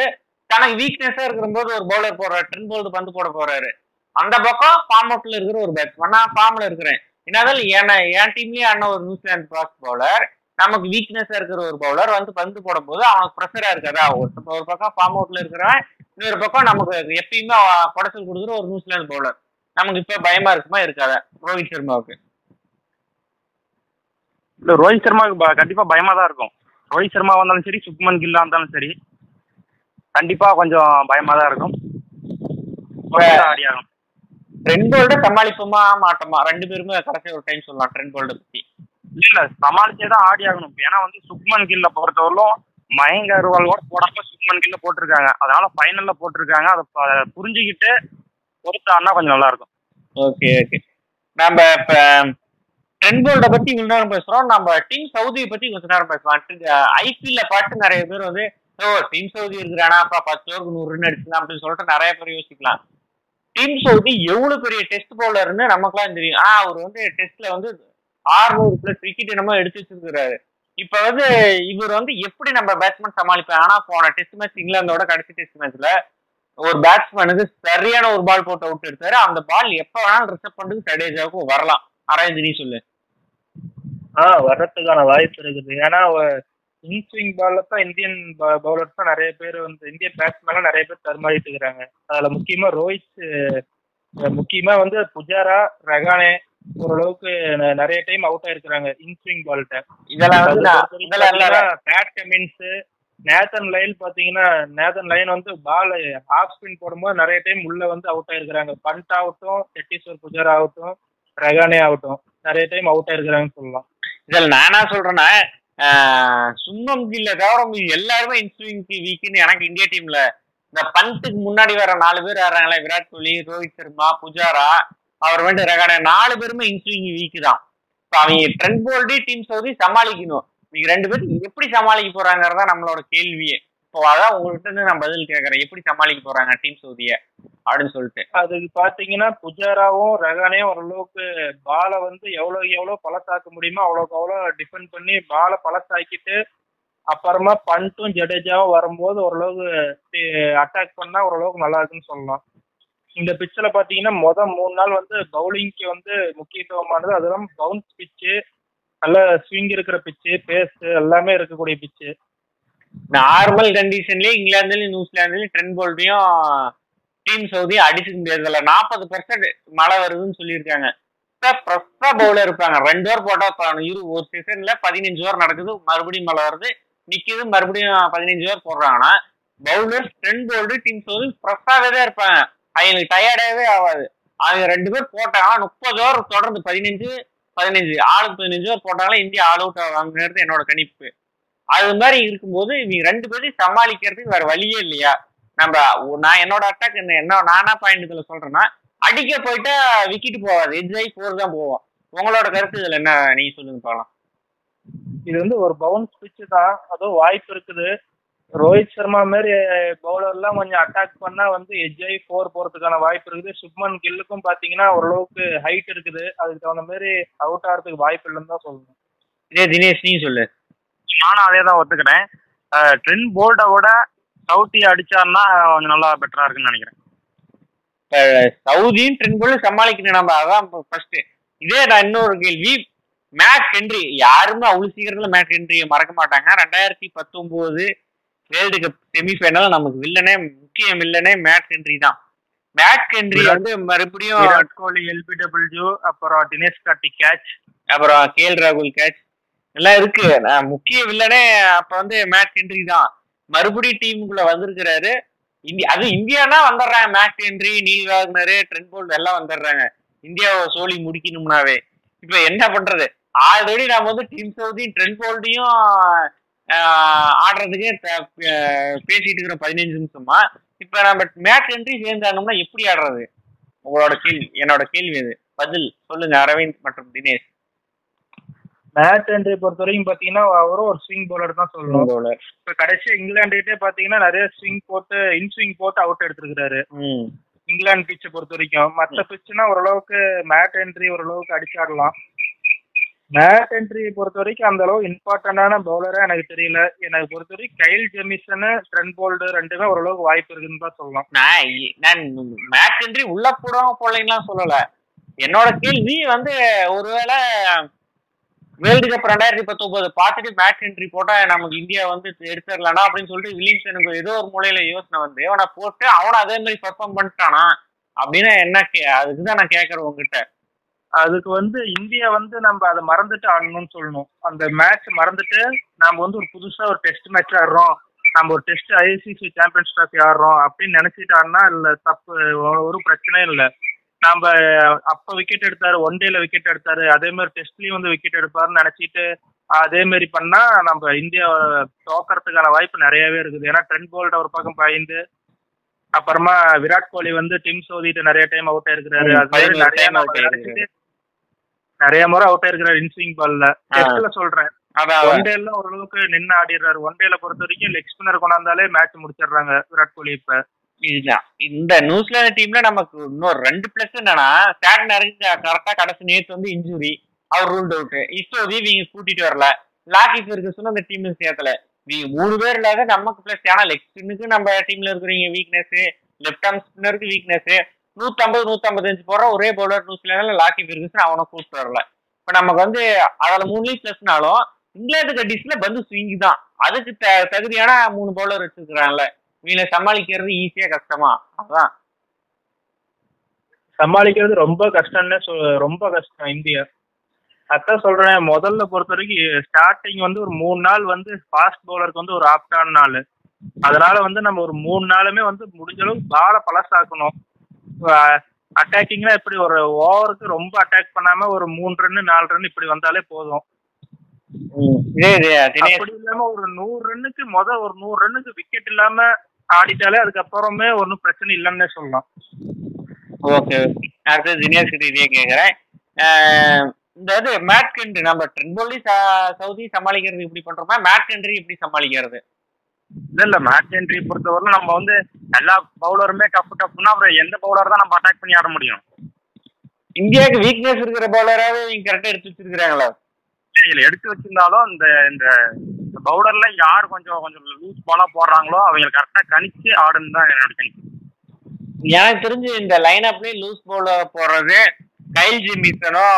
தனக்கு வீக்னஸா இருக்கிற போது ஒரு பவுலர் போடுறாரு. ட்ரெண்ட் போல்டு பந்து போட போறாரு. அந்த பக்கம் ஃபார்ம் அவுட்ல இருக்கிற ஒரு பேட்ஸ்மேன் நான் ஃபார்ம்ல இருக்கிறேன். என்னதால் என் என் டீம்லயே ஆன ஒரு நியூசிலாந்து ஃபாஸ்ட் பவுலர் நமக்கு வீக்னஸா இருக்கிற ஒரு பவுலர் வந்து பந்து போடும்போது அவனுக்கு ப்ரெஷரா இருக்காதா? ஒரு பக்கம் ஒரு பக்கம் ஃபார்ம் அவுட்ல இருக்கிறவன் இன்னொரு பக்கம் நமக்கு எப்பயுமே குடைச்சல் கொடுக்குற ஒரு நியூசிலாந்து பவுலர் நமக்கு இப்ப பயமா இருக்குமா இருக்காதா? ரோஹித் சர்மாவுக்கு. இல்ல ரோஹித் சர்மாவுக்கு கண்டிப்பா பயமா தான் இருக்கும். ரோஹித் சர்மா வந்தாலும் சரி சுக்மன் கில்லா இருந்தாலும் சரி கண்டிப்பா கொஞ்சம் பயமா தான் இருக்கும். ட்ரெண்ட் போல்ட சமாளிப்போமா மாட்டோமா? ரெண்டு பேருமே கடைசி ஒரு டைம் சொல்லலாம் ட்ரெண்ட் போல்ட பத்தி. இல்ல சமாளிச்சே தான் ஆடி ஆகணும். ஏன்னா வந்து சுக்மன் கில்ல பொறுத்தவரையிலும் மயங்க அருவால் கூட போடாம சுக்மன் கில்ல போட்டிருக்காங்க. அதனால ஃபைனல்ல போட்டிருக்காங்க. அதை புரிஞ்சுக்கிட்டு பொறுத்தான்னா கொஞ்சம் நல்லா இருக்கும் ஓகே ஓகே. நம்ம இப்ப ட்ரெண்ட் போல்ட பத்தி இவ்வளவு நேரம் பேசுறோம். நம்ம டீம் சவுதியை பத்தி கொஞ்ச நேரம் பேசலாம். ஐபிஎல்ல பார்த்து நிறைய பேர் வந்து ஓ டீம் சவுதி இருக்கிறானா? அப்ப பத்து ஓவருக்கு நூறு ரன் அடிச்சுக்கலாம் அப்படின்னு சொல்லிட்டு நிறைய பேர் யோசிக்கலாம். டீம் சவுதி எவ்வளவு பெரிய டெஸ்ட் பவுலர்னு நமக்குலாம் தெரியும். ஆனா அவர் வந்து டெஸ்ட்ல வந்து ஆறுநூறு பிளஸ் விக்கெட் என்னமோ எடுத்து வச்சிருக்கிறாரு. இப்ப வந்து இவர் வந்து எப்படி நம்ம பேட்ஸ்மேன் சமாளிப்பேன்? ஆனா போன டெஸ்ட் மேட்ச் இங்கிலாந்தோட கடைசி டெஸ்ட் மேட்ச்ல ஒரு பேட்ஸ்மேனுக்கு சரியான ஒரு பால் போட்டு அவுட் எடுத்தாரு. அந்த பால் எப்ப வேணாலும் ரிசர்வ் பண்றதுக்கு சடேஜாவுக்கும் வரலாம். அரவிந்த் நீ சொல்லு. ஆ வர்றதுக்கான வாய்ப்பு இருக்குது. ஏன்னா இன்ஸ்விங் பால்ல தான் இந்தியன் பவுலர்ஸ் தான் நிறைய பேர் வந்து இந்தியன் பேட்ஸ்மேன் நிறைய பேர் தருமாறிட்டு இருக்கிறாங்க. அதுல முக்கியமா ரோஹித் முக்கியமா வந்து புஜாரா ரகானே ஓரளவுக்கு நிறைய டைம் அவுட் ஆயிருக்கிறாங்க இன்ஸ்விங் பால்கிட்ட இதெல்லாம் பேட் கமின்ஸ் நேத்தன் லைன் பாத்தீங்கன்னா நேத்தன் லைன் வந்து பால் ஆஃப் ஸ்பின் போடும்போது நிறைய டைம் உள்ள வந்து அவுட் ஆயிருக்கிறாங்க. பண்ட் ஆகட்டும் செட்டிஸ்வர் புஜாரா ஆகட்டும் ரகானே ஆகட்டும் நிறைய டைம் அவுட் ஆயிருக்கிறாங்கன்னு சொல்லலாம். இதில் நான் என்ன சொல்றேன்னா சுண்ணம் கீழ கில்ல தவிர உங்களுக்கு எல்லாருமே இன்ஸ்விங் வீக்குன்னு எனக்கு இந்தியா டீம்ல இந்த பண்ட்டுக்கு முன்னாடி வர நாலு பேர் வர்றாங்களே விராட் கோலி ரோஹித் சர்மா புஜாரா அவர் வந்து ரகானே நாலு பேருமே இன்ஸ்விங் வீக்கு தான். இப்போ அவங்க ட்ரெண்ட் போல்டி டீம் சவுதி சமாளிக்கணும். நீங்க ரெண்டு பேரும் எப்படி சமாளிக்க போறாங்கிறதா நம்மளோட கேள்வியே. இப்போ அதான் உங்கள்கிட்ட இருந்து நான் பதில் கேட்கறேன் எப்படி சமாளிக்க போறாங்க டீம் சவுதிய அப்படின்னு சொல்லிட்டு. அதுக்கு பாத்தீங்கன்னா புஜாராவும் ரகானே ஓரளவுக்கு பாலை வந்து எவ்வளவு எவ்வளவு பழத்தாக்க முடியுமோ அவ்வளோக்கு அவ்வளோ டிஃபெண்ட் பண்ணி பாலை பழத்தாக்கிட்டு அப்புறமா பண்ட்டும் ஜடேஜாவும் வரும்போது ஓரளவுக்கு அட்டாக் பண்ணா ஓரளவுக்கு நல்லா இருக்குன்னு சொல்லலாம். இந்த பிச்சில் பார்த்தீங்கன்னா மொதல் மூணு நாள் வந்து பவுலிங்க்கு வந்து முக்கியத்துவமானது அதெல்லாம் பவுன்ஸ் பிச்சு நல்ல ஸ்விங் இருக்கிற பிச்சு பேஸ் எல்லாமே இருக்கக்கூடிய பிச்சு நார்மல் கண்டிஷன்லயே இங்கிலாந்துலயும் நியூசிலாந்துலயும் ட்ரெண்ட் போல்டையும் டீம் சவுதியும் அடிச்சுக்க முடியாது நாற்பது பெர்சன்ட் மழை வருதுன்னு சொல்லியிருக்காங்க. ஃப்ரெஷ்ஷா பவுலர் இருப்பாங்க. ரெண்டு ஓவர் போட்டா இரு ஒரு சீசன்ல பதினஞ்சு ஓவர் நடக்குது. மறுபடியும் மழை வருது. நிக்குது. மறுபடியும் பதினஞ்சு ஓவர் போடுறாங்கன்னா bowler Trent Boult Tim Southee ஃப்ரெஷ்ஷாவே தான் இருப்பாங்க. அவங்களுக்கு டயர்டாவே ஆகாது. அவங்க ரெண்டு பேர் போட்டாங்கன்னா முப்பது ஓவர் தொடர்ந்து பதினஞ்சு பதினஞ்சு ஆளுக்கு பதினஞ்சு பேர் போட்டாலும் இந்தியா ஆல் அவுட் ஆகுங்கிறது என்னோட கணிப்பு. அது மாதிரி இருக்கும்போது இவங்க ரெண்டு பேரையும் சமாளிக்கிறதுக்கு வேற வழியே இல்லையா? நம்ம நான் என்னோட அட்டாக் என்ன என்ன நானா பாயிண்ட் இதுல சொல்றேன்னா அடிக்க போயிட்டா விக்கெட் போகாது. எட்ஜ் ஆகி போர் தான் போவோம். உங்களோட கருத்து இதுல என்ன? நீங்க சொல்லுங்க பார்க்கலாம் இது வந்து ஒரு பவுன்ஸ் பிச்சு தான். அதுவும் வாய்ப்பு இருக்குது. ரோஹித் சர்மா மாதிரி பவுலர்லாம் கொஞ்சம் அட்டாக் பண்ணா வந்து எஜ்ஐ ஃபோர் போறதுக்கான வாய்ப்பு இருக்குது. சுப்மன் கில்லுக்கும் பாத்தீங்கன்னா ஓரளவுக்கு ஹைட் இருக்குது. அதுக்கு தகுந்த மாதிரி அவுட் ஆகிறதுக்கு வாய்ப்பு இல்லைன்னு தான் சொல்லணும். இதே தினேஷ் நீ சொல்லு. நானும் அதே தான் ஒத்துக்கிறேன் ட்ரெண்ட் போல்டை விட சவுத்தி அடிச்சாருன்னா கொஞ்சம் நல்லா பெட்டரா இருக்குன்னு நினைக்கிறேன். சவுதியும் ட்ரெண்ட் போல சமாளிக்கணும் நம்ம. அதான் ஃபர்ஸ்ட் இதே நான் இன்னொரு கேள்வி. மேட் ஹென்றி யாருமே அவ்வளவு சீக்கிரத்துல மேட் ஹென்ரியை மறக்க மாட்டாங்க. ரெண்டாயிரத்தி பத்தொன்பது வேர்ல்டு கப் செமிஃபைனல் நமக்கு வில்லனே முக்கிய வில்லனே மேட் ஹென்றி தான். மேட் ஹென்றி வந்து மறுபடியும் விராட் கோலி எல்பிடபிள்யூ அப்புறம் தினேஷ் கார்த்தி கேட்ச் அப்புறம் கேஎல் ராகுல் கேட்ச் எல்லாம் இருக்கு. முக்கிய வில்லனே அப்ப வந்து மேட் ஹென்றி தான். மறுபடியும் டீமுக்குள்ள வந்திருக்கிறாரு. இந்தியா அது இந்தியானா வந்துடுறாங்க Matt Henry Neil Wagner Trent Boult எல்லாம் வந்துடுறாங்க இந்தியாவை சோழி முடிக்கணும்னாவே. இப்ப என்ன பண்றது? ஆல்ரெடி நாம வந்து டீம் சவுதி ட்ரெண்ட் போல்ட்டையும் ஆடுறதுக்கே பேசிட்டு இருக்கிற பதினஞ்சு நிமிஷமா? இப்ப நம்ம மேட் ஹென்றி சேர்ந்தாங்கன்னா எப்படி ஆடுறது? உங்களோட கேள்வி என்னோட கேள்வி அது பதில் சொல்லுங்க அரவிந்த் மற்றும் தினேஷ். மேட் ஹென்ரி பொறுத்த வரைக்கும் பாத்தீங்கன்னா அவரும் ஒரு ஸ்விங் பவுலர் தான் சொல்லணும். Bowler. இப்ப கடைசியா இங்கிலாந்துகிட்டே பாத்தீங்கன்னா நிறைய ஸ்விங் போட்டு இன் ஸ்விங் போட்டு அவுட் எடுத்திருக்காரு ம். இங்கிலாந்து பிச்சை பொறுத்த வரைக்கும் மற்ற பிச்சுனா ஓரளவுக்கு மேட் என்ட்ரி ஓரளவுக்கு அடிச்சாடலாம். மேட் என்ட்ரி பொறுத்த வரைக்கும் அந்த அளவு இம்பார்ட்டன்டான பவுலரா எனக்கு தெரியல. எனக்கு பொறுத்த வரைக்கும் கைல் ஜெமிசன் ட்ரெண்ட் போல்டு ரெண்டுமே ஓரளவுக்கு வாய்ப்பு இருக்குன்னு தான் சொல்லலாம். நான் இ- நான் மேட்ச் என்ட்ரி உள்ள போடாம போடலைங்கலாம் சொல்லல. என்னோட கேள்வி வந்து ஒருவேளை வேர்ல்டு கப் ரெண்டாயிரத்தி பத்தொன்பது பார்த்துட்டு மேட்ச் என்ட்ரி போட்டா நமக்கு இந்தியா வந்து எடுத்துடலாம்டா அப்படின்னு சொல்லிட்டு வில்லியம்சனுக்கு ஏதோ ஒரு மூலையில யோசனை வந்து அவனை போட்டு அவனை அதே மாதிரி பெர்ஃபார்ம் பண்ணிட்டானா? அப்படின்னா என்ன கே- அதுக்கு தான் நான் கேட்கறேன் உங்ககிட்ட. அதுக்கு வந்து இந்தியா வந்து நம்ம அதை மறந்துட்டு ஆடணும்னு சொல்லணும். அந்த மேட்ச் மறந்துட்டு நம்ம வந்து ஒரு புதுசா ஒரு டெஸ்ட் மேட்ச் ஆடுறோம். நம்ம ஒரு டெஸ்ட் ஐசிசி சாம்பியன்ஸ் ட்ராஃபி ஆடுறோம் அப்படின்னு நினைச்சிட்டு ஆடினா இல்ல தப்பு ஒரு பிரச்சனையும் இல்லை. நம்ம அப்ப விக்கெட் எடுத்தாரு ஒன் டேல விக்கெட் எடுத்தாரு அதே மாதிரி டெஸ்ட்லயும் வந்து விக்கெட் எடுப்பாருன்னு நினைச்சிட்டு அதே மாதிரி பண்ணா நம்ம இந்தியா தோக்கறதுக்கான வாய்ப்பு நிறையவே இருக்குது. ஏன்னா ட்ரெண்ட் போல்ட் ஒரு பக்கம் பாய்ந்து அப்புறமா விராட் கோலி வந்து டீம் சோதிட்டு நிறைய டைம் அவுட் ஆயிருக்கிறாரு. அது மாதிரி நிறைய time out நம்ம ஆயிருக்கிறாரு. நினைச்சிட்டு நிறைய முறை அவுட் ஆயிருக்கிறாரு இன்ஸ்விங் பால்ல டெஸ்ட்ல சொல்றேன். ஒன் டேல ஓரளவுக்கு நின்று ஆடிடுறாரு. ஒன் டேல பொறுத்த வரைக்கும் லெக் ஸ்பின்னர் கொண்டாந்தாலே மேட்ச் முடிச்சிடுறாங்க விராட் கோலி இப்ப. இந்த நியூசிலாந்து டீம்ல நமக்கு இன்னொரு ரெண்டு பிளஸ் என்னன்னா ஸ்டாட்னருக்கு கரெக்டா கடைசி நேத்து வந்து இன்ஜுரி அவர் ரூல்ட் அவுட் இஸ்டோதி இவங்க கூட்டிட்டு வரல. லாக்கி ஃபெர்கசன் அந்த டீம் சேர்த்தல இவங்க மூணு பேர் இல்லாத நமக்கு பிளஸ் ஏன்னா லெக் ஸ்பின்னுக்கு நம்ம டீம்ல இருக்கிறவங்க வீக்னஸ் லெஃப்ட் ஆர்ம் ஸ்பின்னருக்கு வீக்னஸ் நூத்தம்பது நூத்தம்பத்தஞ்சு போடுற ஒரே பவுலர் நியூசிலாந்துல லாக்கி ஃபெர்கசன் அவனை கூப்பிட்டு வரல. இப்ப நமக்கு வந்து அதுல மூணு பிளஸ்னாலும் இங்கிலாந்து கண்டிஸ்ல பந்து ஸ்விங் தான் அதுக்கு த- தகுதியான மூணு பவுலர் வச்சிருக்கிறான்ல. இவங்களை சமாளிக்கிறது ஈஸியா கஷ்டமா? அதான். சமாளிக்கிறது ரொம்ப கஷ்டம்னு சொ- ரொம்ப கஷ்டம் இந்தியா. அதான் சொல்றேன் முதல்ல பொறுத்த வரைக்கும் ஸ்டார்டிங் வந்து ஒரு மூணு நாள் வந்து ஃபாஸ்ட் பவுலருக்கு வந்து ஒரு ஆப்டான நாள். அதனால வந்து நம்ம ஒரு மூணு நாளுமே வந்து முடிஞ்ச அளவுக்கு பாலை பழசாக்கணும். அட்டாக்கிங்னா இப்படி ஒரு ஓவருக்கு ரொம்ப அட்டாக் பண்ணாம ஒரு மூணு ரன் நாலு ரன் இப்படி வந்தாலே போதும். இதே இது தினேஷ். அப்படி இல்லாம ஒரு நூறு ரன்னுக்கு முத ஒரு நூறு ரன்னுக்கு விக்கெட் இல்லாம ஆடிட்டாலே அதுக்கப்புறமே ஒன்றும் பிரச்சனை இல்லைன்னே சொல்லலாம். ஓகே அடுத்து தினேஷ் கிட்ட இதே கேட்குறேன் இந்த இது மேட் கண்ட்ரி நம்ம ட்ரென்போலி சவுதி சமாளிக்கிறது இப்படி பண்றோமா? மேட் கண்ட்ரி எப்படி சமாளிக்கிறது? இல்ல இல்ல மேட்ச் என்ட்ரி பொறுத்தவரை நம்ம வந்து எல்லா பவுலருமே டஃப் டஃப்னா அப்புறம் எந்த பவுலர் தான் நம்ம அட்டாக் பண்ணி ஆட முடியும்? இந்தியாவுக்கு வீக்னஸ் இருக்கிற பவுலராவே இவங்க கரெக்டா எடுத்து வச்சிருக்காங்களா இதுல எடுத்து வச்சிருந்தாலும் இந்த இந்த பவுலர்ல யார் கொஞ்சம் கொஞ்சம் லூஸ் பாலா போடுறாங்களோ அவங்க கரெக்டா கணிச்சு ஆடுன்னு தான் என்னோட கணிப்பு. எனக்கு தெரிஞ்சு இந்த லைன் அப்லயே லூஸ் பவுலர் போடுறது கைல் ஜிமிசனும்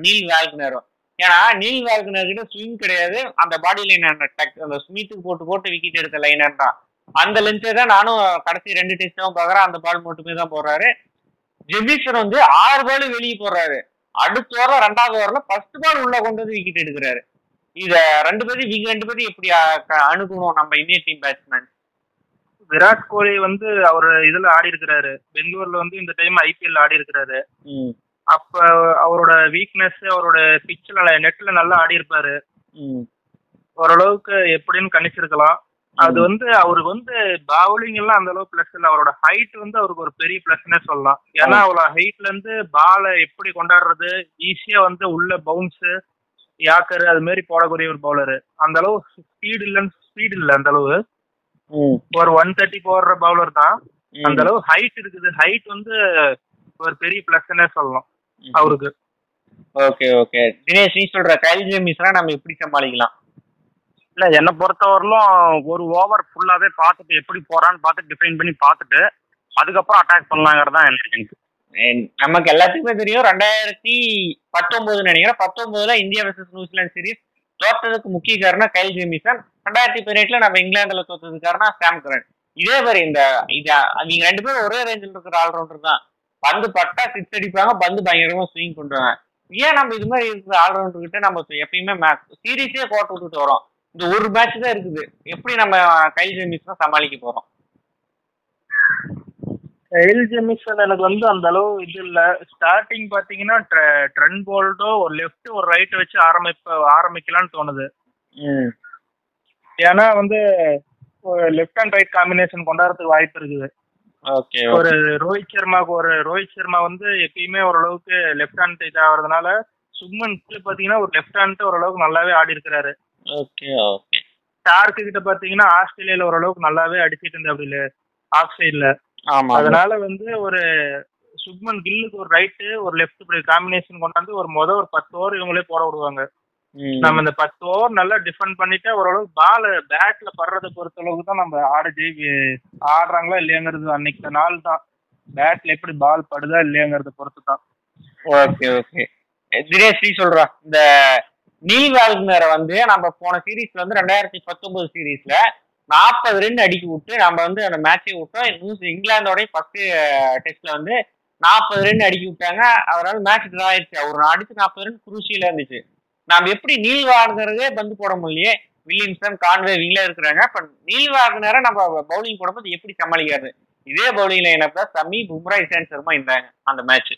நீல் வேல்கனரும். ஏன்னா நீல் வேல்கனர் கிட்ட ஸ்விங் கிடையாது. அந்த பாடி லைனர் டக் அந்த ஸ்மித்துக்கு போட்டு போட்டு விக்கெட் எடுத்த லைனர் தான். அந்த லென்ஸே தான் நானும் கடைசி ரெண்டு டெஸ்ட்டும் பார்க்குறேன். அந்த பால் மட்டுமே தான் போடுறாரு. ஜெபிசன் வந்து ஆறு பால் வெளியே போடுறாரு. அடுத்த ஓவர் ரெண்டாவது ஓவர்ல ஃபர்ஸ்ட் பால் உள்ள கொண்டு வந்து விக்கெட் எடுக்கிறாரு. இத ரெண்டு பேரும் இவங்க ரெண்டு பேரும் எப்படி அணுகணும் நம்ம Indian team batsman Virat Kohli வந்து அவர் இதுல ஆடி இருக்கிறாரு. பெங்களூர்ல வந்து இந்த டைம் ஐபிஎல் ஆடி இருக்கிறாரு. அப்ப அவரோட வீக்னஸ் அவரோட பிச்சில் நெட்ல நல்லா ஆடி இருப்பாரு. ஓரளவுக்கு எப்படின்னு கணிச்சிருக்கலாம். அது வந்து அவருக்கு வந்து பவுலிங் எல்லாம் அந்த அளவுக்கு பிளஸ் இல்ல. அவரோட ஹைட் வந்து அவருக்கு ஒரு பெரிய பிளஸ்னே சொல்லலாம். ஏன்னா அவரோட ஹைட்ல இருந்து பாலை எப்படி கொண்டாடுறது? ஈஸியா வந்து உள்ள பவுன்ஸ் யாக்கர் அது மாதிரி போடக்கூடிய ஒரு பவுலர் அந்த அளவு ஸ்பீடு இல்லைன்னு ஸ்பீடு இல்ல அந்த அளவு. ஒரு ஒன் தேர்ட்டி போடுற பவுலர் தான். அந்த அளவு ஹைட் இருக்குது. ஹைட் வந்து ஒரு பெரிய பிளஸ்னே சொல்லலாம். அவருக்கு. Okay okay. தினேஷ் நீ சொல்ற கைல் ஜேமிஸ்லாம் நம்ம எப்படி சமாளிக்கலாம்? இல்ல என்னை பொறுத்தவரையிலும் ஒரு ஓவர் ஃபுல்லாவே பார்த்துட்டு எப்படி போறான்னு பார்த்து டிஃபைன் பண்ணி பார்த்துட்டு அதுக்கப்புறம் அட்டாக் பண்ணலாங்கிறது தான் And நமக்கு எல்லாத்துக்குமே தெரியும் ரெண்டாயிரத்தி பத்தொன்பது நினைக்கிறேன். பத்தொன்பதுல India versus New Zealand series தோத்ததுக்கு முக்கிய காரணம் கைல் ஜேமிசன் ரெண்டாயிரத்தி பதினெட்டுல நம்ம இங்கிலாந்துல தோத்ததுக்கு காரணம் சாம் கரன் இதே மாதிரி இந்த இது அவங்க ரெண்டு பேரும் ஒரே ரேஞ்சில் இருக்கிற ஆல்ரவுண்டர் தான். பந்து பட்டா சிக்ஸ் அடிப்பாங்க பந்து பயங்கரமா ஸ்விங் பண்ணுவாங்க ஏன் நம்ம இது மாதிரி இருக்கிற ஆல்ரவுண்டர் கிட்ட நம்ம எப்பயுமே சீரீஸே கோட்டை விட்டுட்டு வரோம். இந்த ஒரு மேட்ச் தான் இருக்குது. எப்படி நம்ம கைல் ஜேமிஸ் சமாளிக்க போறோம்? எல் ஜெமிசன் எனக்கு வந்து அந்த அளவு இது இல்ல. ஸ்டார்டிங் பாத்தீங்கன்னா ட்ரெண்ட் போல்டோ ஒரு லெஃப்ட் ஒரு ரைட் வச்சு ஆரம்பிப்ப ஆரம்பிக்கலாம்னு தோணுது. ஏன்னா வந்து லெஃப்ட் அண்ட் ரைட் காம்பினேஷன் கொண்டாடுறதுக்கு வாய்ப்பு இருக்குது. ஒரு ரோஹித் சர்மாவுக்கு ஒரு ரோஹித் சர்மா வந்து எப்பயுமே ஓரளவுக்கு லெஃப்ட் ஹேண்ட் இதாகிறதுனால சுக்மன் கில் பாத்தீங்கன்னா ஒரு லெஃப்ட் ஹேண்ட் ஓரளவுக்கு நல்லாவே ஆடி இருக்கிறாரு. Okay okay. ஸ்டார்க்கு கிட்ட பாத்தீங்கன்னா ஆஸ்திரேலியால ஓரளவுக்கு நல்லாவே அடிச்சிட்டு இருந்தா அப்படி ஆஃப் சைட்ல அதனால வந்து ஒரு சுக்மன் கில்லுக்கு ஒரு ரைட்டு ஒரு லெஃப்ட் காம்பினேஷன் கொண்டாந்து ஒரு முத ஒரு பத்து ஓவர் இவங்களே போட விடுவாங்க. நம்ம இந்த பத்து ஓவர் நல்லா டிஃபெண்ட் பண்ணிட்டு ஓரளவுக்கு பால் பேட்ல படுறதை பொறுத்த அளவுக்கு தான் நம்ம ஆட ஜெயி ஆடுறாங்களா இல்லையாங்கிறது அன்னைக்கு நாள் தான். பேட்ல எப்படி பால் படுதா இல்லையாங்கிறத பொறுத்து தான். ஓகே ஓகே தினேஷ் நீ சொல்றா. இந்த நீல் வால்கனரை வந்து நம்ம போன சீரீஸ்ல வந்து ரெண்டாயிரத்தி பத்தொன்பது சீரீஸ்ல நாற்பது ரன் அடிக்க விட்டு நம்ம வந்து அந்த மேட்சை விட்டோம். நியூஸ் இங்கிலாந்தோடய ஃபர்ஸ்ட் டெஸ்ட்ல வந்து நாற்பது ரன் அடிக்க விட்டாங்க. அதனால மேட்ச் ட்ரா ஆயிடுச்சு. அவர் அடிச்சு நாற்பது ரன் குருசியில இருந்துச்சு. நாம எப்படி நீல் வார்னரே பந்து போட முடியலையே? வில்லியம்சன் கான்வே இவங்களே இருக்கிறாங்க. இப்ப நீல் வார்னரை நம்ம பவுலிங் போடும்போது எப்படி சமாளிக்கிறது? இதே பவுலிங் லைனப்ல சமி பும்ரா இசான் சர்மா இருந்தாங்க அந்த மேட்ச்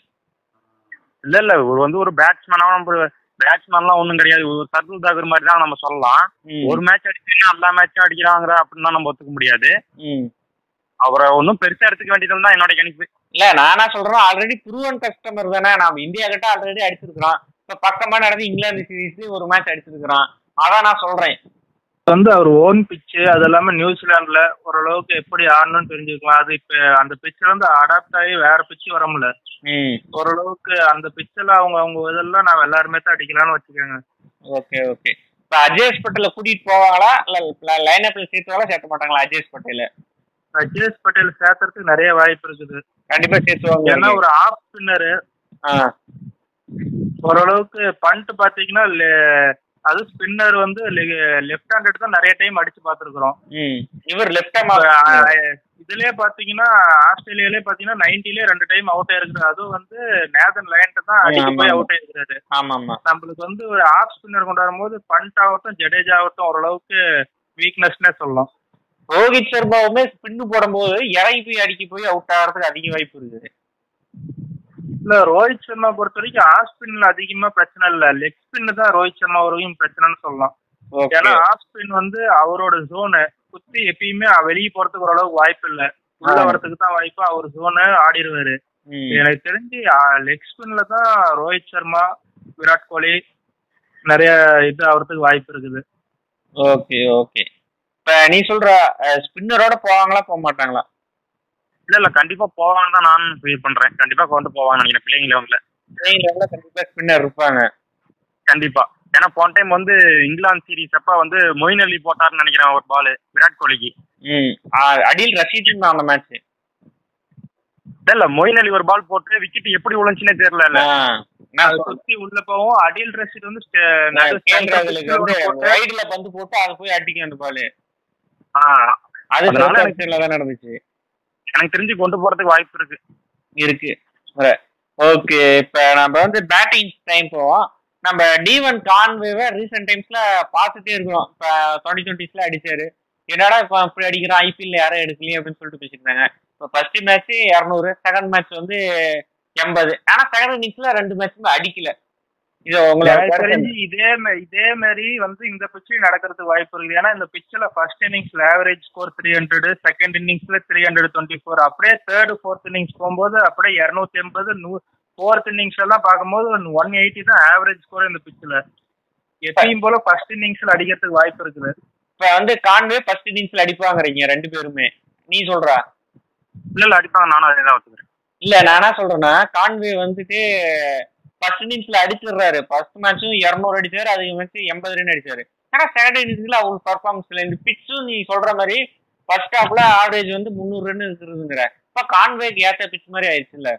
இல்ல இல்ல ஒரு வந்து ஒரு பேட்ஸ்மேனாக நம்ம பேட்ஸ்மேன்லாம் ஒன்றும் கிடையாது. ஒரு சர்துல் தாகூர் மாதிரி தான் நம்ம சொல்லலாம். ஒரு மேட்ச் அடிச்சீங்கன்னா எல்லா மேட்சும் அடிக்கிறாங்கிற அப்படின்னு நம்ம ஒத்துக்க முடியாது. அவரை ஒன்றும் பெருசா எடுத்துக்க வேண்டியதுன்னு தான் என்னோட கணிப்பு. இல்ல நானா சொல்றேன் ஆல்ரெடி ப்ரூவன் கஸ்டமர் தானே. நாம இந்தியா கிட்ட ஆல்ரெடி அடிச்சிருக்கிறோம். இப்ப பக்கமா நடந்து இங்கிலாந்து சீரீஸ்லயும் ஒரு மேட்ச் அடிச்சிருக்கிறோம் அதான் நான் சொல்றேன். வந்து அவர் ஓன் பிச்சு அது இல்லாம நியூசிலாந்துல ஓரளவுக்கு எப்படி ஆடணும்னு தெரிஞ்சுக்கலாம். அது இப்ப அந்த பிச்சில் வந்து அடாப்ட் ஆகி வேற பிச்சு வர முடியல. ஓரளவுக்கு அந்த பிச்சில் அவங்க அவங்க இதெல்லாம் நான் எல்லாருமே தான் அடிக்கலாம்னு வச்சுக்கோங்க. Okay okay. இப்ப அஜேஷ் பட்டேல கூட்டிட்டு போவாங்களா? இல்ல லைன் அப்ல சேர்த்துவாங்களா? சேர்த்த மாட்டாங்களா அஜேஷ் பட்டேல? அஜேஷ் பட்டேல் சேர்த்துறதுக்கு நிறைய வாய்ப்பு இருக்குது. கண்டிப்பா சேர்த்துவாங்க. ஏன்னா ஒரு ஆஃப் ஸ்பின்னரு ஓரளவுக்கு பண்ட் பாத்தீங்கன்னா அது ஸ்பின்னர் வந்து லெஃப்ட் ஹேண்டட் தான் நிறைய டைம் அடிச்சு பார்த்துருக்குறோம். ம். இவர் லெஃப்ட் இதுலயே பாத்தீங்கன்னா ஆஸ்திரேலியாலே பாத்தீங்கன்னா நைன்டிலே ரெண்டு டைம் அவுட் ஆயிருக்குது அதுவும் வந்து நேதன் லைன்ட்டு தான் அடிக்க போய். அவுட் ஆயிருக்காரு ஆமா ஆமா நம்மளுக்கு வந்து ஒரு ஆஃப் ஸ்பின்னர் கொண்டாடும் போது பண்ட் ஆகட்டும் ஜடேஜா ஆகட்டும் ஓரளவுக்கு வீக்னஸ்னே சொல்லலாம். ரோஹித் சர்மாவுமே ஸ்பின்னு போடும்போது இறங்கி போய் அடிக்க போய் அவுட் ஆகிறதுக்கு அதிக வாய்ப்பு இருக்குது. இல்ல ரோஹித் சர்மா பொறுத்த வரைக்கும் ஆஃப் ஸ்பின்ல அதிகமா பிரச்சனை இல்ல. லெக் ஸ்பின் தான் ரோஹித் சர்மா வரைக்கும் பிரச்சனைன்னு சொல்லலாம். ஏன்னா ஆஃப் ஸ்பின் வந்து அவரோட ஜோனு குத்தி எப்பயுமே வெளியே போறதுக்கு ஓரளவுக்கு வாய்ப்பு இல்ல. உள்ள. வரதுக்கு தான் வாய்ப்பு. அவர் ஜோனு ஆடிடுவாரு. எனக்கு தெரிஞ்சு லெக் ஸ்பின்ல தான் ரோஹித் சர்மா விராட் கோலி நிறைய இது ஆகிறதுக்கு வாய்ப்பு இருக்குது. ஓகே ஓகே இப்ப நீ சொல்ற ஸ்பின்னரோட போவாங்களா போக மாட்டாங்களா? இல்ல இல்ல கண்டிப்பா போவான்னு தான் நான் ஃபீல் பண்றேன். கண்டிப்பா கொண்டு போவாங்கன்னு நினைக்கிறேன். பிள்ளைங்க லெவன்ல நீங்க கண்டிப்பா ஸ்பின்னர் இருப்பாங்க. கண்டிப்பா. ஏன்னா போன டைம் வந்து இங்கிலாந்து சீரிஸ் அப்ப வந்து மொயின் அலி போட்டாருன்னு நினைக்கிறேன் ஒரு பால் விராட் கோலிக்கு. அடில் ரஷீதும் தான் அந்த மேட்ச் இல்ல மொயின் அலி ஒரு பால் போட்டு விக்கெட் எப்படி விழுந்துச்சுன்னே தெரியல இல்ல. நான் சுத்தி உள்ள போவும் அடில் ரஷீத் வந்து ரைடுல பந்து போட்டு அதை போய் அடிக்கும் அந்த பால் அதனால தான் நடந்துச்சு. எனக்கு தெரிஞ்சு கொண்டு போறதுக்கு வாய்ப்பு இருக்கு. இருக்கு. ஓகே இப்ப நம்ம வந்து பேட்டிங் டைம் போவோம். நம்ம டிவன் கான்வேவை ரீசெண்ட் டைம்ஸ்ல பார்த்துட்டே இருக்கிறோம். இப்ப டுவெண்ட்டி டுவெண்ட்டிஸ்ல அடிச்சாரு. என்னடா இப்ப இப்படி அடிக்கிறான்? ஐபிஎல்ல யாரும் எடுக்கலையே அப்படின்னு சொல்லிட்டு பேசியிருந்தாங்க. இப்போ ஃபர்ஸ்ட் மேட்ச் இரநூறு செகண்ட் மேட்ச் வந்து எண்பது. ஆனா செகண்ட் இன்னிங்ஸ்ல ரெண்டு மேட்ச்சுமே அடிக்கல. இது இதே மாதிரி வந்து இந்த பிச்சில் நடக்கிறதுக்கு வாய்ப்பு இருக்குது. ஏன்னா இந்த பிச்சில் first இன்னிங்ஸ்ல average score three hundred second இன்னிங்ஸ்ல three hundred twenty four அப்படியே தேர்ட் ஃபோர்த் இன்னிங்ஸ் போகும்போது அப்படியே இரநூத்தி எண்பது நூ ஃபோர்த் இன்னிங்ஸ் எல்லாம் பார்க்கும்போது ஒன் எயிட்டி தான் ஆவரேஜ் ஸ்கோர் இந்த பிச்சில் எப்பயும் போல ஃபர்ஸ்ட் இன்னிங்ஸ்ல அடிக்கிறதுக்கு வாய்ப்பு இருக்குது. இப்ப வந்து கான்வே ஃபர்ஸ்ட் இன்னிங்ஸ்ல அடிப்பாங்கறீங்க ரெண்டு பேருமே. நீ சொல்றா? இல்ல இல்ல அடிப்பாங்க. நானும் அதே தான் வச்சுக்கிறேன் இல்ல நான் என்ன சொல்றேன்னா கான்வே வந்துட்டு ஃபர்ஸ்ட் இன்னிங்ஸ்ல அடிச்சிடுறாரு. ஃபர்ஸ்ட் மேட்சும் இரநூறு அடிச்சாரு அதுக்கு மேட்ச் எண்பது ரன் அடிச்சாரு. ஆனா செகண்ட் இன்னிங்ஸ்ல அவங்க பர்ஃபார்மன்ஸ் இல்லை இந்த பிச்சும் நீ சொல்ற மாதிரி ஃபர்ஸ்ட் ஹாஃப்ல ஆவரேஜ் வந்து முந்நூறு ரன் இருக்குதுங்கிற. இப்ப கான்வேக்கு ஏத்த பிச் மாதிரி ஆயிடுச்சுல்ல.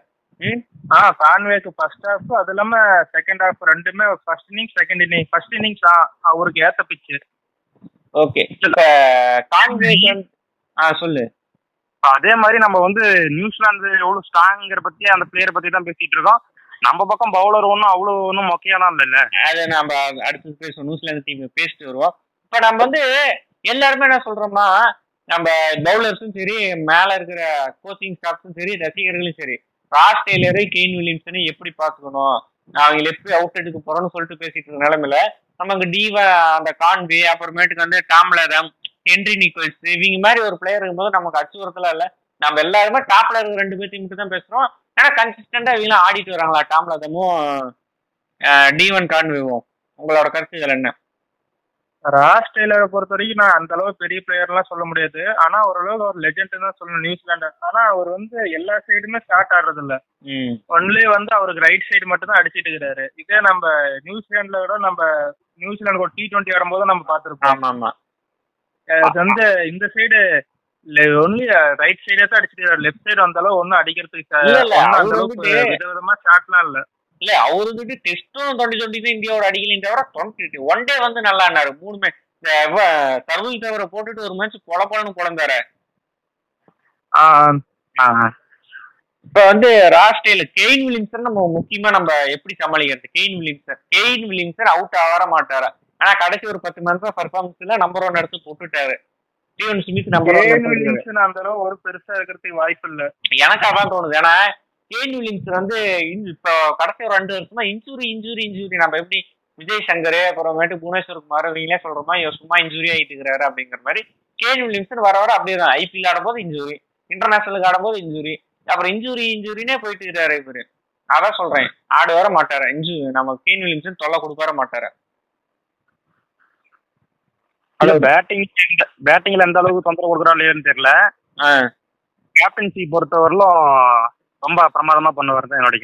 ஆ கான்வேக்கு ஃபர்ஸ்ட் ஹாஃப் அது இல்லாம செகண்ட் ஹாஃப் ரெண்டுமே first innings second inning first innings அவருக்கு ஏத்த பிச்சு ஓகே இப்ப கான்வேக்கு வந்து ஆ சொல்லு. அதே மாதிரி நம்ம வந்து நியூசிலாந்து எவ்வளவு ஸ்ட்ராங்கிற பத்தி அந்த பிளேயரை பத்தி தான் பேசிட்டு இருக்கோம். நம்ம பக்கம் பவுலர் ஒன்றும் அவ்வளோ ஒன்றும் மொக்கையாலாம் இல்லைல்ல. அது நம்ம அடுத்து பேசுவோம் நியூசிலாந்து டீம் பேசிட்டு வருவோம். இப்போ நம்ம வந்து எல்லாருமே என்ன சொல்றோம்னா நம்ம பவுலர்ஸும் சரி மேலே இருக்கிற கோச்சிங் ஸ்டாஃப்ஸும் சரி ரசிகர்களும் சரி ராஸ் டெய்லரு கெயின் வில்லியம்சனை எப்படி பார்த்துக்கணும்? அவங்க எப்படி அவுட் எடுக்க போறோம்னு சொல்லிட்டு பேசிட்டு இருக்க நம்ம நமக்கு டீவா அந்த கான்வே அப்புறமேட்டுக்கு வந்து டாம்லரம் ஹென்ரி நிக்கோல்ஸ் இவங்க மாதிரி ஒரு பிளேயர் இருக்கும்போது நமக்கு அச்சுறுத்தலாம் இல்லை. நம்ம எல்லாருமே டாப்ல இருக்கிற ரெண்டு பேர்த்தையும் மட்டும் தான் பேசுறோம். ஆனா கன்சிஸ்டண்டா இவங்க ஆடிட்டு வராங்களா டாம்லதமும் டிவன் கான்வேவும் உங்களோட கருத்துக்கள் என்ன? ராஸ் டெய்லரை பொறுத்த வரைக்கும் நான் அந்த அளவு பெரிய பிளேயர்லாம் சொல்ல முடியாது. ஆனா ஓரளவுக்கு ஒரு லெஜெண்ட் தான் சொல்லணும் நியூசிலாந்து ஆனா அவர் வந்து எல்லா சைடுமே ஸ்டார்ட் ஆடுறது இல்ல ஒன்லி வந்து அவருக்கு ரைட் சைடு மட்டும் தான் அடிச்சிட்டு இருக்கிறாரு. இதே நம்ம நியூசிலாந்துல விட நம்ம நியூசிலாந்து ஒரு டி டுவெண்ட்டி ஆடும்போது நம்ம பார்த்திருப்போம். ஆமா வந்து இந்த சைடு ஒன்லி ரைட் சைடே தான் அடிச்சிட்டு இருக்காரு லெஃப்ட் சைடு அந்த அளவு ஒன்றும் அடிக்கிறதுக்கு அந்த அளவுக்கு விதவிதமா ஷாட்லாம் இல்ல. இல்ல அவரு வந்துட்டு டெஸ்டும் டுவெண்ட்டி டுவெண்ட்டி தான் இந்தியாவோட அடிக்கலையும் தவிர டுவெண்ட்டி ஒன் டே வந்து நல்லா ஆனாரு மூணு மேட்ச் தருவில் தவிர போட்டுட்டு ஒரு மேட்ச் பொல பொலன்னு குழந்தாரு இப்ப வந்து ராஸ்டேல கெயின் வில்லியம்சன் நம்ம முக்கியமா நம்ம எப்படி சமாளிக்கிறது? Kane Williamson Kane Williamson out ஆக மாட்டாரு? ஆனா கடைசி ஒரு பத்து மேட்ச் பர்ஃபார்மன்ஸ்ல நம்பர் ஒன் எடுத்து போட்டுட்டாரு. ஸ்டீவன் ஸ்மித் நம்பர் அந்த அளவு ஒரு பெருசா இருக்கிறதுக்கு வாய்ப்பு இல்ல. எனக்கு அதான் தோணுது. ஏன்னா கேன் வில்லியம்ஸ் வந்து இப்போ கடைசி ஒரு ரெண்டு வருஷமா இன்ஜுரி இன்ஜுரி இன்ஜுரி நம்ம எப்படி விஜய் சங்கர் அப்புறமேட்டு புவனேஸ்வர் குமார் இவங்களே சொல்றோமா இவர் சும்மா இன்ஜுரி ஆகிட்டு இருக்கிறாரு அப்படிங்கிற மாதிரி கேன் வில்லியம்சன் வர வர அப்படியே தான். ஐபிஎல் ஆடும்போது இன்ஜுரி இன்டர்நேஷனலுக்கு ஆடும்போது இன்ஜுரி அப்புறம் இன்ஜுரி இன்ஜுரினே போயிட்டு இருக்கிறாரு இவரு. அதான் சொல்றேன். ஆடு வர மாட்டாரு. இன்ஜு நம்ம கேன் வில்லியம்சன் தொல்லை கொடுக்க வர மாட்டாரு. பேட்டிங் பேட்டிங்ல எந்த அளவுக்கு தொந்தரவு கொடுக்குறா இல்லையான்னு தெரியல. கேப்டன்சி பொறுத்தவரையிலும் ரொம்ப பிரமாதமா பண்ணுவார் தான் என்னோட.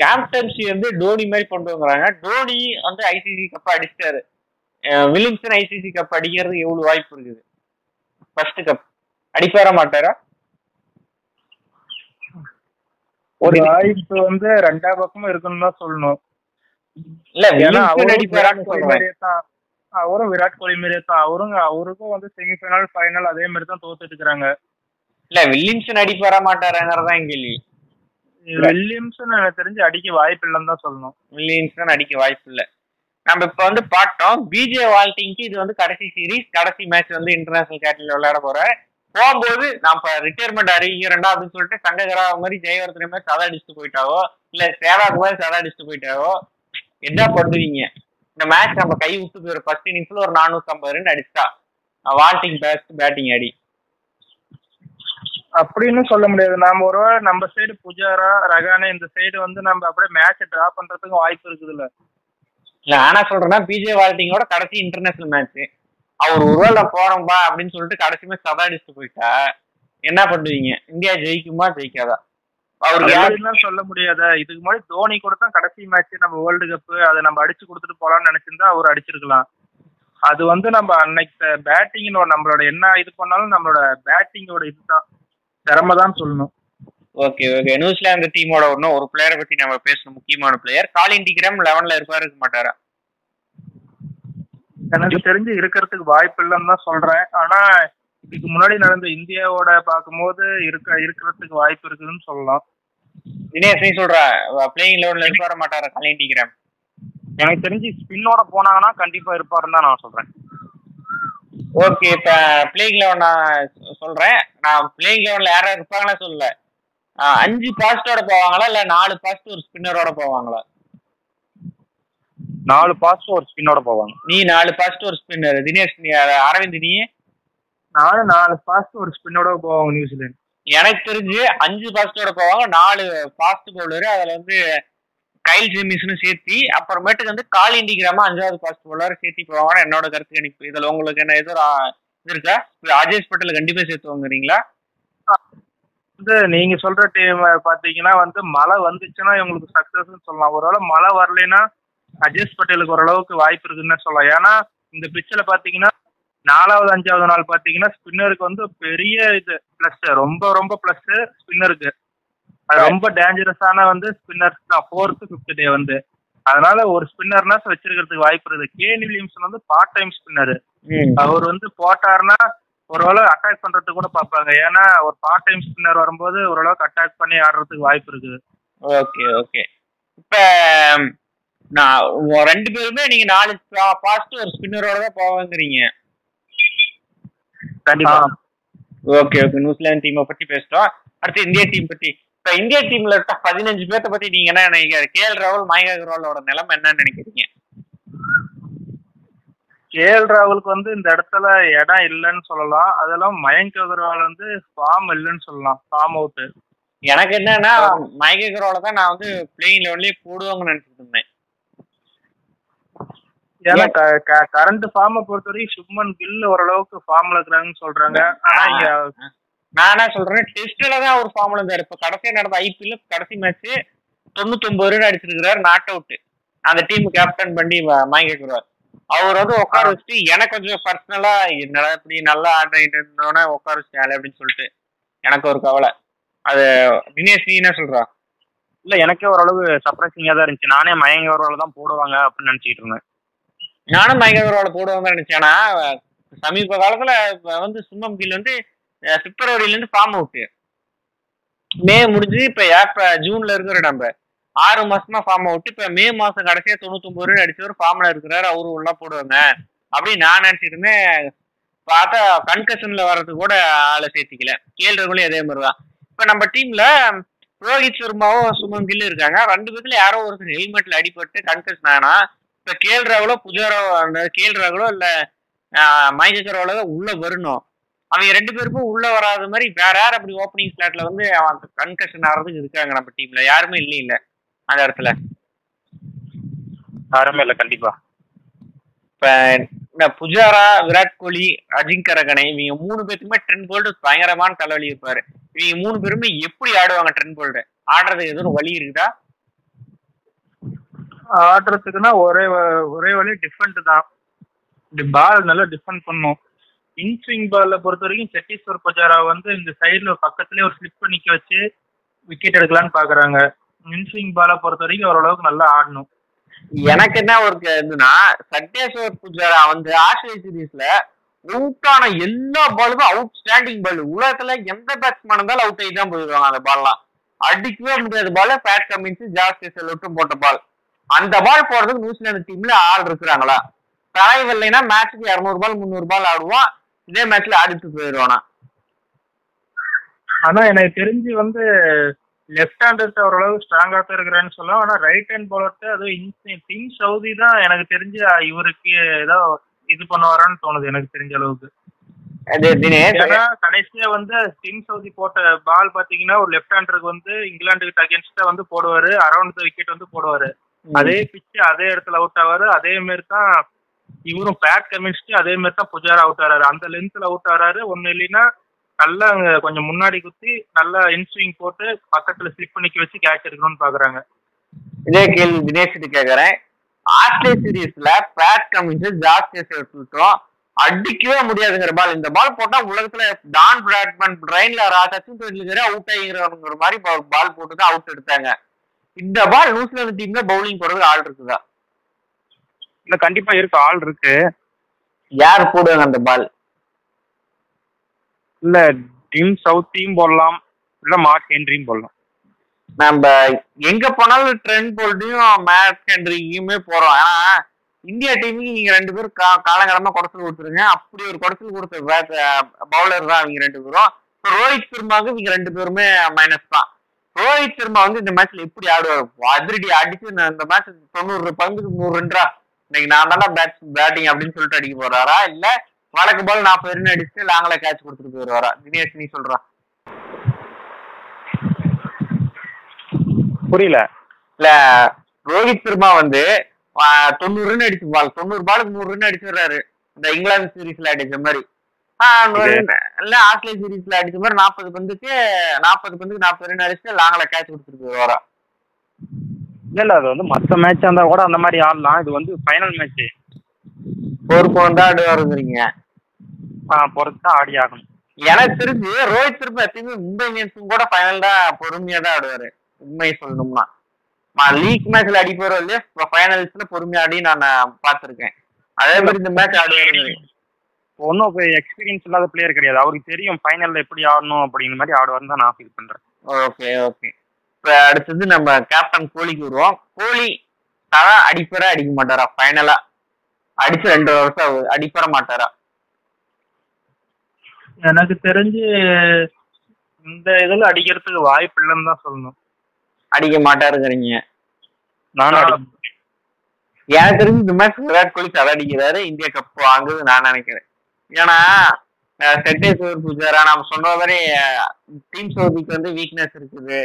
கேப்டன்சி வந்து டோனி மாதிரி கொண்டு வந்துறாங்க டோனி வந்து ஐசிசி கப் அடிச்சிட்டாரு. வில்லியம்சன் ஐசிசி கப் அடிக்கிறது எவ்வளவு வாய்ப்பு இருக்குது? ஃபர்ஸ்ட் கப் அடிப்பார மாட்டாரா? ஒரு வாய்ப்பு வந்து ரெண்டா பக்கமும் இருக்குன்னு தான் சொல்லணும். இல்ல ஏன்னா அவரும் அடிப்பாரான்னு சொல்றேன். தான். அவரும் விராட் கோலி மாதிரியே தான். அவரும் அவருக்கும் வந்து செமிஃபைனல் ஃபைனல் அதே மாதிரி தான் தோத்துட்டு இருக்காங்க. இல்ல வில்லியம்சன் அடிப்பார மாட்டாராங்கிறதான் கேள்வி. வில்லியம்சன் எனக்கு தெரிஞ்சு அடிக்க வாய்ப்பு இல்லைன்னு தான் சொல்லணும். வில்லியம்சன் அடிக்க வாய்ப்பு இல்ல. நம்ம இப்ப வந்து பார்த்தோம் பிஜே வால்டிங்க்கு இது வந்து கடைசி சீரிஸ் கடைசி மேட்ச் வந்து இன்டர்நேஷனல் கேட்டல விளையாட போற. போகும்போது நான் இப்ப ரிட்டையர்மெண்ட் அறிவிக்கிறேன்டா அப்படின்னு சொல்லிட்டு சங்ககரா மாதிரி ஜெயவர்தனை மாதிரி சதா அடிச்சுட்டு போயிட்டாவோ? இல்ல சேவாக் மாதிரி சதா அடிச்சுட்டு போயிட்டாவோ? என்ன பண்ணுவீங்க? இந்த மேட்ச் நம்ம கை விட்டு போயிடும் ஃபர்ஸ்ட் இன்னிங்ஸ்ல ஒரு நானூத்தி ஐம்பது ரன் அடிச்சிட்டா வால்டிங் பெஸ்ட் பேட்டிங் அடி. அப்படின்னு சொல்ல முடியாது. நாம ஒரு நம்ம சைடு புஜாரா ரகானே இந்த சைடு வந்து நம்ம அப்படியே மேட்ச் டிரா பண்றதுக்கு வாய்ப்பு இருக்குதுல்ல. இல்ல ஆனா சொல்றேன்னா பிஜே வால்டிங்கோட கடைசி இன்டர்நேஷனல் மேட்ச் அவர் ஒருவேளை போறோம்பா அப்படின்னு சொல்லிட்டு கடைசி மேட்ச் சதா அடிச்சுட்டு போயிட்டா. என்ன பண்ணுவீங்க? இந்தியா ஜெயிக்குமா? ஜெயிக்காதா? அவருக்கு யாரு அப்படின்லாம் சொல்ல முடியாத? இதுக்கு முன்னாடி தோனி கூட தான் கடைசி மேட்ச் நம்ம வேர்ல்டு கப் அதை நம்ம அடிச்சு கொடுத்துட்டு போலாம்னு நினைச்சிருந்தா அவர் அடிச்சிருக்கலாம். அது வந்து நம்ம அன்னைக்கு பேட்டிங் நம்மளோட என்ன இது பண்ணாலும் நம்மளோட பேட்டிங்கோட இதுதான். திறமை தான் சொல்லணும். ஓகே ஓகே நியூசிலாந்து டீமோட இன்னும் ஒரு பிளேயரை பத்தி நம்ம பேசணும். முக்கியமான பிளேயர் காலின் டிகிராம் லெவன்ல இருப்பாரு இருக்க மாட்டாரா? எனக்கு தெரிஞ்சு இருக்கிறதுக்கு வாய்ப்பு இல்லைன்னு தான் சொல்றேன். ஆனா இதுக்கு முன்னாடி நடந்த இந்தியாவோட பார்க்கும்போது இருக்க இருக்கிறதுக்கு வாய்ப்பு இருக்குதுன்னு சொல்லலாம். தினேஷ் நீ சொல்ற பிளேயிங் லெவன்ல இருக்க மாட்டாரா காலின் டிகிராம் எனக்கு தெரிஞ்சு ஸ்பின்னோட போனாங்கன்னா கண்டிப்பா இருப்பாருன்னு தான் நான் சொல்றேன். ஓகே இப்ப பிளேயிங் லெவன் நான் சொல்றேன். நான் பிளேயிங் லெவன்ல யாரா இருப்பாங்களா சொல்லல அஞ்சு பாஸ்டோட போவாங்களா இல்ல நாலு பாஸ்ட் ஒரு ஸ்பின்னரோட போவாங்களா? நாலு பாஸ் ஒரு ஸ்பின்னோட போவாங்க. நீ நாலு பாஸ்ட் ஒரு ஸ்பின்னர் தினேஷ் நீ அரவிந்த் நீ? நானும் நாலு ஃபாஸ்ட் ஒரு ஸ்பின்னோட போவாங்க நியூசிலாந்து. எனக்கு தெரிஞ்சு அஞ்சு பாஸ்டோட போவாங்க நாலு ஃபாஸ்ட் பவுலர் அதுல வந்து கைல் ஜெமிஸ்னு சேர்த்தி அப்புறமேட்டுக்கு வந்து கால் இண்டிகிராம அஞ்சாவது ஃபாஸ்ட் பவுலர் சேர்த்தி போவாங்கன்னு என்னோட கருத்து கணிப்பு இதுல உங்களுக்கு என்ன எதோ இது இருக்கா? அஜேஷ் பட்டேல் கண்டிப்பா சேர்த்து வாங்குறீங்களா வந்து நீங்க சொல்ற டீம் பாத்தீங்கன்னா வந்து மழை வந்துச்சுன்னா இவங்களுக்கு சக்சஸ் சொல்லலாம். ஒருவேளை மழை வரலைன்னா அஜேஷ் பட்டேலுக்கு ஓரளவுக்கு வாய்ப்பு இருக்குன்னு சொல்லலாம். ஏன்னா இந்த பிச்சில் பாத்தீங்கன்னா நாலாவது அஞ்சாவது நாள் பாத்தீங்கன்னா ஸ்பின்னருக்கு வந்து பெரிய இது பிளஸ் ரொம்ப ரொம்ப பிளஸ் ஸ்பின்னருக்கு அது ரொம்ப டேஞ்சரஸான வந்து ஸ்பின்னர்ஸ் தான் ஃபோர்த்து ஃபிஃப்த் டே வந்து. அதனால ஒரு ஸ்பின்னர்னா வச்சிருக்கிறதுக்கு வாய்ப்பு இருக்குது. கேன் வில்லியம்சன் வந்து பார்ட் டைம் ஸ்பின்னர் அவர் வந்து போட்டாருன்னா ஓரளவு அட்டாக் பண்றதுக்கு கூட பார்ப்பாங்க. ஏன்னா ஒரு பார்ட் டைம் ஸ்பின்னர் வரும்போது ஓரளவுக்கு அட்டாக் பண்ணி ஆடுறதுக்கு வாய்ப்பு இருக்குது. Okay okay. இப்ப நான் ரெண்டு பேருமே நீங்க நாலு பாஸ்ட் ஒரு ஸ்பின்னரோட தான் போவாங்கிறீங்க. கண்டிப்பா. Okay okay. நியூசிலாந்து டீமை பத்தி பேசிட்டோம். அடுத்து இந்தியா டீம் பத்தி. இப்ப இந்தியா டீம்ல இருக்க பதினஞ்சு பேர்த்த பத்தி நீங்க என்ன நினைக்கிறீங்க? கே எல் ராகுல் மயங்க அகர்வாலோட நிலைமை என்ன நினைக்கிறீங்க? கேஎல் ராகுலுக்கு வந்து இந்த இடத்துல இடம் இல்லைன்னு சொல்லலாம். அதெல்லாம் மயங்க் அகர்வால் வந்து ஃபார்ம் இல்லைன்னு சொல்லலாம். ஃபார்ம் அவுட் எனக்கு என்னன்னா மயங்க அகர்வால தான் நான் வந்து பிளேயிங் லெவன்லயே போடுவாங்கன்னு நினைச்சிட்டு இருந்தேன். ஏன்னா கரண்ட் ஃபார்மை பொறுத்த வரைக்கும் சுப்மன் கில் ஓரளவுக்கு ஃபார்ம்ல இருக்கிறாங்கன்னு சொல்றாங்க. ஆனா இங்க நான் என்ன சொல்றேன் டெஸ்ட்ல தான் ஒரு ஃபார்ம்ல இருந்தாரு இப்ப கடைசியா நடந்த ஐபிஎல் கடைசி மேட்ச் தொண்ணூத்தொன்பது ரன் அடிச்சிருக்கிறாரு நாட் அவுட் அந்த டீம் கேப்டன் பண்ணி அகர்வால் அவர் வந்து உட்கார வச்சுட்டு எனக்கு கொஞ்சம் பர்சனலா என்னடா இப்படி நல்லா ஆடிட்டு இருந்தோன்னே உட்கார வச்சுட்டாலே அப்படின்னு சொல்லிட்டு. எனக்கு ஒரு கவலை. அது தினேஷ் நீ என்ன சொல்றா? இல்ல எனக்கே ஓரளவு சர்ப்ரைசிங்கா தான் இருந்துச்சு. நானே மயங்க தான் போடுவாங்க அப்படின்னு நினைச்சிட்டு இருந்தேன். நானும் மயங்க அகர்வால போடுவாங்க நினைச்சேன்னா சமீப காலத்துல வந்து சும்மம் கில் வந்து பிப்ரவரியில இருந்து ஃபார்ம் அவுட் மே முடிஞ்சு இப்ப ஏப்ப ஜூன்ல இருக்கிற நம்ம ஆறு மாசமா ஃபார்ம் அவுட் இப்ப மே மாசம் கடைசியா தொண்ணூத்தொன்பது ரன் அடிச்சவர் ஃபார்ம்ல இருக்கிறாரு. அவரு உள்ள போடுவாங்க. அப்படின்னு நான் நினைச்சிட்டு இருந்தேன் பார்த்தா கன்கஷன்ல வர்றதுக்கு கூட ஆளை சேர்த்திக்கல. கேள்றவங்களும் அதே மாதிரிதான். இப்ப நம்ம டீம்ல ரோஹித் சர்மாவும் சுமன் கில்லு இருக்காங்க. ரெண்டு பேத்துல யாரோ ஒருத்தர் ஹெல்மெட்ல அடிபட்டு கன்கஷன் ஆனா இப்ப கேஎல் ராகுலோ புஜாரோ அந்த கேஎல் ராகுலோ இல்ல மைஜக்கரோல தான் உள்ள வரணும். அவங்க ரெண்டு பேருக்கும் உள்ள வராத மாதிரி வேற யார் அப்படி ஓப்பனிங் ஸ்லாட்ல வந்து அவன் கன்கஷன் ஆகிறதுக்கு இருக்காங்க நம்ம டீம்ல யாருமே இல்லை இல்ல அந்த இடத்துல. யாருமே இல்ல கண்டிப்பா. இப்ப புஜாரா விராட் கோலி அஜிங்க ரகனை இவங்க மூணு பேருக்குமே ட்ரெண்ட் போல்டு பயங்கரமான தலைவலி இருப்பாரு. இவங்க மூணு பேருமே எப்படி ஆடுவாங்க ட்ரெண்ட் போல்டு ஆடுறதுக்கு எதுவும் வழி இருக்குதா? ஆடுறதுக்குன்னா ஒரே ஒரே வழி டிஃபெண்ட் தான். இந்த பால் நல்லா டிஃபெண்ட் பண்ணும். இன்ஸ்விங் பால்ல பொறுத்த வரைக்கும் செட்டீஸ்வர் பஜாரா வந்து இந்த சைடுல பக்கத்துலயே ஒரு ஸ்லிப் பண்ணிக்க வச்சு விக்கெட் எடுக்கலாம்னு பாக்குறாங்க. இன்ஸ்விங் பாலை பொறுத்த வரைக்கும் ஓரளவுக்கு நல்லா ஆடணும். எனக்கு என்ன ஒரு க- இதுன்னா சட்டேஸ்வர் புஜாரா வந்து ஆஸ்திரேலிய சீரீஸ்ல அவுட்டான எல்லா பாலுமே அவுட் ஸ்டாண்டிங் பால் உலகத்துல எந்த பேட்ஸ்மேன் இருந்தாலும் அவுட் ஆகி தான் போயிடுவாங்க அந்த பால்லாம் அடிக்கவே முடியாத பால் பேட் கமின்ஸ் ஜாஸ்தி செல்லட்டும் போட்ட பால் அந்த பால் போடுறதுக்கு நியூசிலாந்து டீம்ல ஆள் இருக்கிறாங்களா? தலைவர் இல்லைன்னா மேட்ச்சுக்கு இரநூறு பால் முந்நூறு பால் ஆடுவான் இதே மேட்ச்ல ஆடிட்டு போயிடுவானா? ஆனா எனக்கு தெரிஞ்சு வந்து லெஃப்ட் ஹேண்டர்ஸ் ஓரளவு ஸ்ட்ராங்கா தான் இருக்கிறான்னு சொல்லலாம். ஆனா ரைட் ஹேண்ட் பவுலர்ட்ட அது டீம் சவுதி தான் எனக்கு தெரிஞ்சு இவருக்கு ஏதோ இது பண்ணுவாரான்னு தோணுது எனக்கு தெரிஞ்ச அளவுக்கு. கடைசியா வந்து டீம் சவுதி போட்ட பால் பாத்தீங்கன்னா ஒரு லெஃப்ட் ஹேண்டருக்கு வந்து இங்கிலாந்துக்கு அகேன்ஸ்டா வந்து போடுவாரு. அரௌண்ட் த விக்கெட் வந்து போடுவாரு. அதே பிச்சு அதே இடத்துல அவுட் ஆவாரு. அதே மாதிரி தான் இவரும் பேட் கமின்ஸ்க்கு அதே மாதிரி தான் புஜாரா அவுட் ஆறாரு. அந்த லென்த்ல அவுட் ஆறாரு. ஒண்ணு இல்லைன்னா நல்லா அங்க கொஞ்சம் முன்னாடி குத்தி நல்லா இன்ஸ்விங் போட்டு பக்கத்துல ஸ்லிப் பண்ணிக்க வச்சு கேட்ச் எடுக்கணும்னு பாக்குறாங்க. இதே கேள்வி தினேஷ் கிட்ட கேக்குறேன். ஆஸ்திரேலிய சீரீஸ்ல பேட் கமின்ஸ் ஜாஸ்தியா சேர்த்துட்டோம் அடிக்கவே முடியாதுங்கிற பால் இந்த பால் போட்டா உலகத்துல டான் பிராட்மன் ரெயின்ல சச்சின் டெண்டுல்கரே அவுட் ஆகிங்கிற மாதிரி பால் போட்டு தான் அவுட் எடுத்தாங்க. இந்த பால் நியூசிலாந்து டீம்ல பவுலிங் போடுறது ஆள் இருக்குதா? இல்ல கண்டிப்பா இருக்கு ஆள் இருக்கு. யார் போடுவாங்க அந்த பால் இல்ல டீம் சவுத்தையும் போடலாம் இல்ல மார்க் ஹென்ரியும் போடலாம். நம்ம எங்க போனாலும் ட்ரெண்ட் போல்ட்டையும் மேட் ஹென்ரியுமே போறோம். ஆனா இந்தியா டீமுக்கு நீங்க ரெண்டு பேரும் கா காலங்காலமா குடைச்சல் கொடுத்துருங்க. அப்படி ஒரு குடைச்சல் கொடுத்த பவுலர் தான் அவங்க ரெண்டு பேரும். ரோஹித் சர்மாவுக்கு இவங்க ரெண்டு பேருமே மைனஸ் தான். ரோஹித் சர்மா வந்து இந்த மேட்ச்ல எப்படி ஆடுவார்? அதிரடி அடிச்சு இந்த மேட்ச் தொண்ணூறு பந்துக்கு நூறு ரெண்டா இன்னைக்கு நான் தானே பேட் பேட்டிங் அப்படின்னு சொல்லிட்டு அடிக்க போறாரா? இல்ல வழக்கு பால் நாற்பது ரன் அடிச்சுட்டு லாங்கில கேட்ச் கொடுத்துட்டு போயிடுவாரா? தினேஷ் நீ சொல்றா. புரியல. இல்ல ரோஹித் சர்மா வந்து தொண்ணூறு ரன் அடிச்சு பால் தொண்ணூறு பாலுக்கு நூறு ரன் அடிச்சிடுறாரு இந்த இங்கிலாந்து சீரீஸ்ல அடிச்ச மாதிரி. இல்ல ஆஸ்திரேலியா சீரீஸ்ல அடிச்ச மாதிரி நாற்பது பந்துக்கு நாற்பது பந்துக்கு நாற்பது ரன் அடிச்சுட்டு லாங்கில கேட்ச் கொடுத்துட்டு போயிடுவாரா இல்ல இல்ல அது வந்து மத்த மேட்ச் இருந்தா கூட அந்த மாதிரி ஆடலாம். இது வந்து ஃபைனல் மேட்ச் பொறுப்பு வந்தா ஆடுவாருங்கிறீங்க பொறுத்து தான் ஆடி ஆகணும். எனக்கு தெரிஞ்சு ரோஹித் சர்மா எப்பயுமே மும்பை இந்தியன்ஸும் கூட ஃபைனல் தான் பொறுமையா தான் ஆடுவாரு. உண்மையை சொல்லணும்னா. லீக் மேட்ச்ல அடிப்பாரோ இல்லையா? ஃபைனல்ஸ்ல பொறுமையா ஆடி நான் பார்த்திருக்கேன். அதே மாதிரி இந்த மேட்ச் ஆடுவாருங்கிறீங்க. ஒன்றும் எக்ஸ்பீரியன்ஸ் இல்லாத பிளேயர் கிடையாது. அவருக்கு தெரியும் ஃபைனல்ல எப்படி ஆடணும் அப்படிங்கிற மாதிரி ஆடுவார்னு தான் நான் ஃபீல் பண்றேன். Okay okay. இப்ப அடுத்தது நம்ம கேப்டன் கோலிக்கு வருவோம். கோலி தலா அடிப்பற அடிக்க மாட்டாரா? ஃபைனலா அடிச்சு ரெண்டு வருஷம் அடிப்பற மாட்டாரா? எனக்கு தெரிஞ்சு இந்த இதுல அடிக்கிறதுக்கு வாய்ப்பு இல்லைன்னு தான் சொல்லணும். அடிக்க மாட்டாருங்கிறீங்க. நானும் அடி- எனக்கு தெரிஞ்சு இந்த மேட்ச் விராட் கோலி தலை அடிக்கிறாரு. இந்தியா கப் வாங்குது நான் நினைக்கிறேன். ஏன்னா செட்டேஸ்வர் பூஜாரா? நம்ம சொன்ன மாதிரி டீம் சவுதிக்கு வந்து வீக்னஸ் இருக்குது.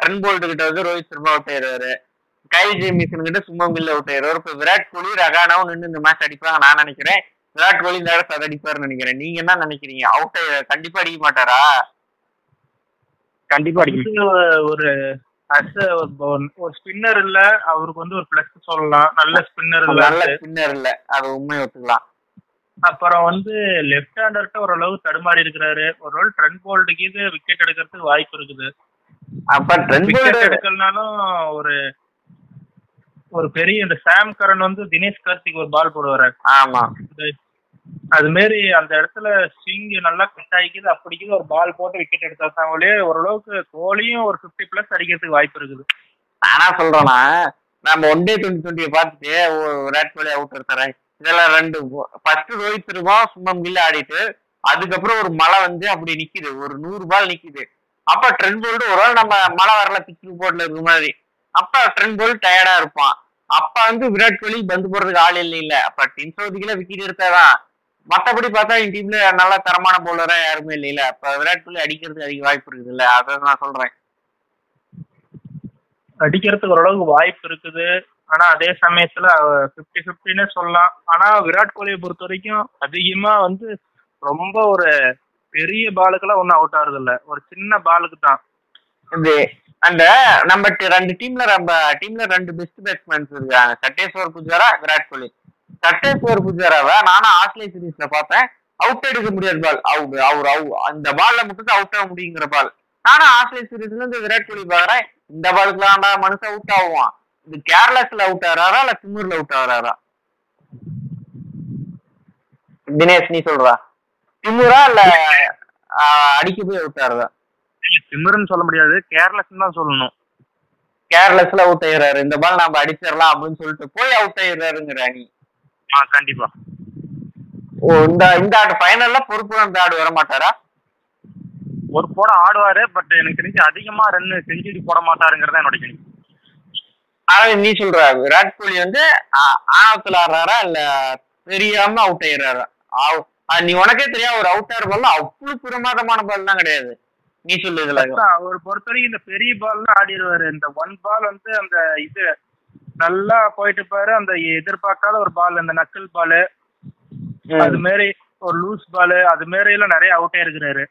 ட்ரென் போல்ட் கிட்ட வந்து ரோஹித் சர்மா அவுட் ஆயிடுவாரு கைல் ஜேமிசன் கிட்ட சும்மம் கில்ல அவுட் ஆயிடுவாரு இப்ப விராட் கோலி ரகானாவும் நின்று இந்த மேட்ச் அடிப்பாங்க நான் நினைக்கிறேன். விராட் கோலி இந்த இடத்துல அடிப்பாருன்னு நினைக்கிறேன். நீங்க என்ன நினைக்கிறீங்க? அவுட் கண்டிப்பா அடிக்க மாட்டாரா? கண்டிப்பா ஒரு ஒரு ஸ்பின்னர் இல்ல. அவருக்கு வந்து ஒரு பிளஸ் சொல்லலாம் நல்ல ஸ்பின்னர் இல்ல நல்ல ஸ்பின்னர் இல்ல. அது உண்மை ஒத்துக்கலாம். அப்புறம் வந்து லெஃப்ட் ஹேண்டர்ட்ட ஓரளவு தடுமாறி இருக்கிறாரு. ஒரு ரோல் ட்ரெண்ட் போல்டுக்கு இது விக்கெட் எடுக்கிறதுக்கு வாய்ப்பு இருக்குது. அப்ப ட்ரெண்ட் போல்ட் எடுக்கலனாலும் ஒரு ஒரு பெரிய இந்த சாம் கரன் வந்து தினேஷ் கார்த்திக் ஒரு பால் போடுவாரு. ஆமா. அது மாரி அந்த இடத்துல ஸ்விங் நல்லா கட் ஆகிக்குது அப்படிக்குது ஒரு பால் போட்டு விக்கெட் எடுத்தாங்களே ஓரளவுக்கு கோலியும் ஒரு 50 பிளஸ் அடிக்கிறதுக்கு வாய்ப்பு இருக்குது. நானா சொல்றேன்னா நம்ம ஒன் டே டுவெண்ட்டி டுவெண்ட்டியை பார்த்துட்டு விராட் கோலி அவுட் எடுத்துறேன். இதெல்லாம் ரெண்டு ஃபர்ஸ்ட் ரோஹித் சர்மா சும்மம் கில்ல ஆடிட்டு அதுக்கப்புறம் ஒரு மழை வந்து அப்படி நிக்குது. ஒரு நூறு பால் நிக்குது. அப்ப ட்ரெண்ட் போல்ட் ஒரு வேளை நம்ம மழை வரல பிச்சு போர்ட்ல இருக்க மாதிரி. அப்ப ட்ரெண்ட் போல்ட் டயர்டா இருப்பான். அப்ப வந்து விராட் கோலி பந்து போடுறதுக்கு ஆள் இல்லை இல்ல. அப்ப டீம் சவுதிக்குள்ள விக்கெட் எடுத்தாதான் மத்தபடி பார்த்தா என் டீம்ல நல்ல தரமான பவுலரா யாருமே இல்லைல்ல அப்ப விராட் கோலி அடிக்கிறதுக்கு அதிக வாய்ப்பு இருக்குது இல்ல? அதை நான் சொல்றேன். அடிக்கிறதுக்கு ஓரளவுக்கு வாய்ப்பு இருக்குது. ஆனா அதே சமயத்துல பிப்டி பிப்டின்னு சொல்லலாம். ஆனா விராட் கோலியை பொறுத்த வரைக்கும் அதிகமா வந்து ரொம்ப ஒரு பெரிய பாலுக்கெல்லாம் ஒன்றும் அவுட் ஆகுறது இல்ல ஒரு சின்ன பாலுக்கு தான். இது அந்த நம்ம ரெண்டு டீம்ல நம்ம டீம்ல ரெண்டு பெஸ்ட் பேட்ஸ்மேன்ஸ் இருக்காங்க சட்டேஸ்வர் புஜாரா விராட் கோலி. சட்டேஸ்வர் புஜாராவை நானும் ஆஸ்திரேலிய சீரீஸ்ல பார்த்தேன் அவுட் எடுக்க முடியாத பால். அவுட் அவர் அவு அந்த பால்ல மட்டும் அவுட் ஆக முடியுங்கிற பால். நானும் ஆஸ்திரேலிய சீரீஸ்ல இந்த விராட் கோலி பாக்குறேன் இந்த பாலுக்குலாம்டா மனுஷன் அவுட் ஆகுவான். இது கேர்லெஸ்ல அவுட் ஆகிறாரா இல்ல திமிர்ல அவுட் ஆகிறாரா? தினேஷ் நீ சொல்றா. திமுறா இல்ல அடிக்க போய் அவுட் ஆகிறதா? திமிருன்னு சொல்ல முடியாது. கேர்லெஸ் தான் சொல்லணும். கேர்லெஸ்ல அவுட் ஆயிடுறாரு இந்த பால் நாம அடிச்சிடலாம் அப்படின்னு சொல்லிட்டு போய் அவுட் ஆயிடுறாருங்கிற அணி. ஆ கண்டிப்பா. ஓ இந்த இந்த ஆடு ஃபைனல்ல பொறுப்பு அந்த ஆடு வர மாட்டாரா? ஒரு போட ஆடுவாரு பட் எனக்கு தெரிஞ்சு அதிகமா ரன் செஞ்சுரி போட மாட்டாருங்கிறத என்னோட கேள்வி. அதாவது நீ சொல்ற விராட் கோலி வந்து ஆ- ஆழத்துல ஆடுறாரா இல்ல தெரியாம அவுட் ஆயிடுறாரா? நீ உனக்கே தெரியும் ஒரு அவுட் ஆகிற பால் அவ்வளவு பிரமாதமான பால் தான் கிடையாது. நீ சொல்லு இதுல. அவர் பொறுத்தவரைக்கும் இந்த பெரிய பால்லாம் ஆடிடுவாரு. இந்த ஒன் பால் வந்து அந்த இது நல்லா போயிட்டு பாரு அந்த எதிர்பார்க்காத ஒரு பால் அந்த நக்கல் பால் அது மாதிரி ஒரு லூஸ் பால் அது மாதிரி எல்லாம் நிறைய அவுட் ஆயிருக்கிறாரு.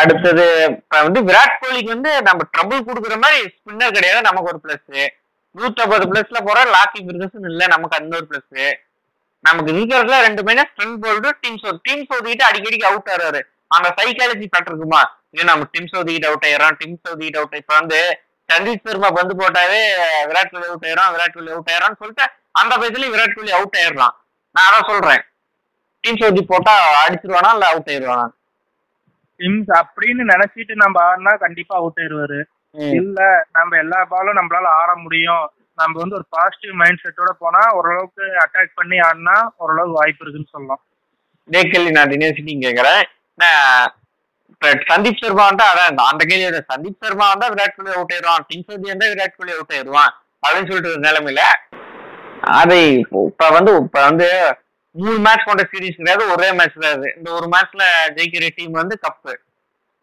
அடுத்தது இப்ப வந்து விராட் கோலிக்கு வந்து நம்ம ட்ரபிள் கொடுக்குற மாதிரி ஸ்பின்னர் கிடையாது. நமக்கு ஒரு பிளஸ் நூற்றம்பது பிளஸ்ல போற லாக்கி பிரிகசன் இல்ல நமக்கு அந்த ஒரு பிளஸ் நமக்கு இருக்கிறதுல ரெண்டு மைனா spin bolt Tim so team சோதிக்கிட்டு அடிக்கடிக்கு அவுட் ஆறாரு. அந்த சைக்காலஜி ஃபேக்டர் இருக்குமா? ஐயோ நம்ம டீம் சோதிக்கிட்டு அவுட் ஆயிடறோம் டீம் சோதிக்கிட்டு அவுட் இப்ப வந்து சந்தீப் சர்மா பந்து போட்டாவே விராட் கோலி அவுட் ஆயிரும் விராட் கோலி அவுட் ஆயிரும் சொல்லிட்டு அந்த பேஜ்லயும் விராட் கோலி அவுட் ஆயிடலாம் நான் அதான் சொல்றேன். டீம் சோதி போட்டா அடிச்சிருவானா இல்ல அவுட் ஆயிடுவானா? சிம்ஸ் அப்படின்னு நினைச்சிட்டு நம்ம ஆடினா கண்டிப்பா அவுட் ஆயிருவாரு இல்ல நம்ம எல்லா பாலும் நம்மளால ஆட முடியும். நம்ம வந்து ஒரு பாசிட்டிவ் மைண்ட் செட்டோட போனா ஓரளவுக்கு அட்டாக் பண்ணி ஆடினா ஓரளவுக்கு வாய்ப்பு இருக்குன்னு சொல்லலாம். இதே கேள்வி நான் யூனிவர்சிட்டி கேட்கறேன் சந்தீப் சர்மா வந்தா அதான் அந்த கேள்வி சந்தீப் சர்மா வந்தா விராட் கோலி அவுட் ஆயிடுவான். டீம் சோதி வந்தா விராட் கோலி அவுட் ஆயிடுவான். அப்படின்னு சொல்லிட்டு ஒரு நிலைமையில அதை இப்ப வந்து இப்ப வந்து மூணு மேட்ச் கொண்ட சீரீஸ் கிடையாது ஒரே மேட்ச் கிடையாது இந்த ஒரு மேட்ச்ல ஜெயிக்கிற டீம் வந்து கப்பு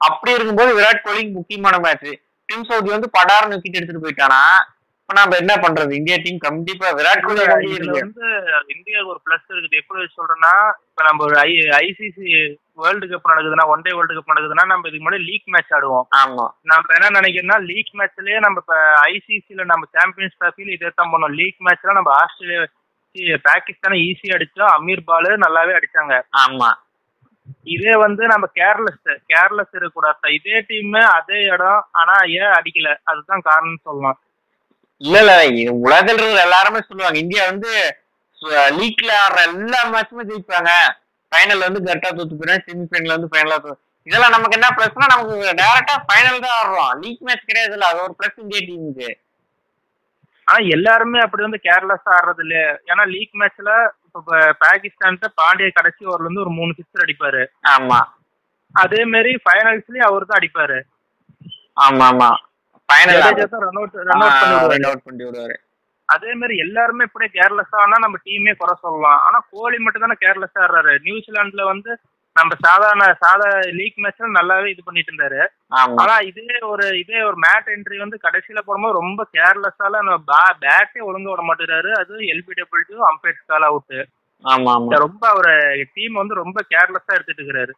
அப்படி இருக்கும்போது விராட் கோலிக்கு முக்கியமான மேட்ச் டீம் சவுதி வந்து படார்னு விக்கெட் எடுத்துட்டு போயிட்டானா? இப்ப நம்ம என்ன பண்றது? இந்தியா டீம் கண்டிப்பா விராட் கோலி வந்து இந்தியாவுக்கு ஒரு பிளஸ் இருக்குது. எப்படி சொல்றேன்னா இப்ப நம்ம ஒரு ஐ ஐசிசி வேர்ல்டு கப் நடக்குதுன்னா ஒன் டே வேர்ல்டு கப் நடக்குதுன்னா நம்ம இதுக்கு முன்னாடி லீக் மேட்ச் ஆடுவோம். ஆமா. நம்ம என்ன நினைக்கிறோம்னா லீக் மேட்ச்லயே நம்ம இப்ப ஐசிசில நம்ம சாம்பியன்ஸ் டிராஃபில இதே தான் பண்ணோம். லீக் மேட்ச்ல நம்ம ஆஸ்திரேலியா பாகிஸ்தானை ஈஸியா அடிச்சோம் அமீர் பாலு நல்லாவே அடிச்சாங்க. ஆமா. இதே வந்து நம்ம கேர்லெஸ் கேர்லெஸ் இருக்கக்கூடாது இதே டீம் அதே இடம் ஆனா ஏன் அடிக்கல? அதுதான் காரணம் சொல்லலாம். இல்ல இல்ல உலகில் எல்லாருமே சொல்லுவாங்க. இந்தியா வந்து லீக்ல ஆடுற எல்லா மேட்சுமே ஜெயிப்பாங்க. ஃபைனல் வந்து கரெக்டா தோத்து போயிடும். செமிஃபைனல் வந்து ஃபைனலா தோத்து இதெல்லாம் நமக்கு என்ன பிளஸ்னா நமக்கு டைரக்டா ஃபைனல் தான் ஆடுறோம். லீக் மேட்ச் கிடையாது இல்ல. அது ஒரு பிளஸ் இந்தியா டீமுக்கு ஆனா எல்லாருமே அப்படி வந்து கேர்லெஸ் ஆடுறது இல்ல ஏன்னா லீக் மேட்ச்ல இப்ப பாகிஸ்தான்கிட்ட பாண்டிய கடைசி ஓவர்ல இருந்து ஒரு மூணு சிக்ஸர் அடிப்பாரு. ஆமா. அதே மாதிரி ஃபைனல்ஸ்லயும் அவர் தான் அடிப்பாரு. ஆமா ஆமா. Final run out run out பண்ணி ரன் அவுட் பண்ணி விடுவாரு. அதே மாதிரி எல்லாருமே இப்படியே கேர்லெஸ் ஆனா நம்ம டீமே குறை சொல்லலாம். ஆனா கோலி மட்டும் தானே கேர்லெஸ் ஆடுறாரு. நியூசிலாந்துல வந்து நம்ம சாதாரண சாதா லீக் மேட்ச்ல நல்லாவே இது பண்ணிட்டு இருந்தாரு. ஆனா இதே ஒரு இதே ஒரு மேட் என்ட்ரி வந்து கடைசியில போடும்போது ரொம்ப கேர்லெஸ்ஸால பேட்டே ஒழுங்க விட மாட்டேறாரு. அது எல்பிடபிள் டூ அம்பேர் கால் அவுட் ரொம்ப அவரு டீம் வந்து ரொம்ப கேர்லெஸ்ஸா எடுத்துட்டு இருக்கிறாரு.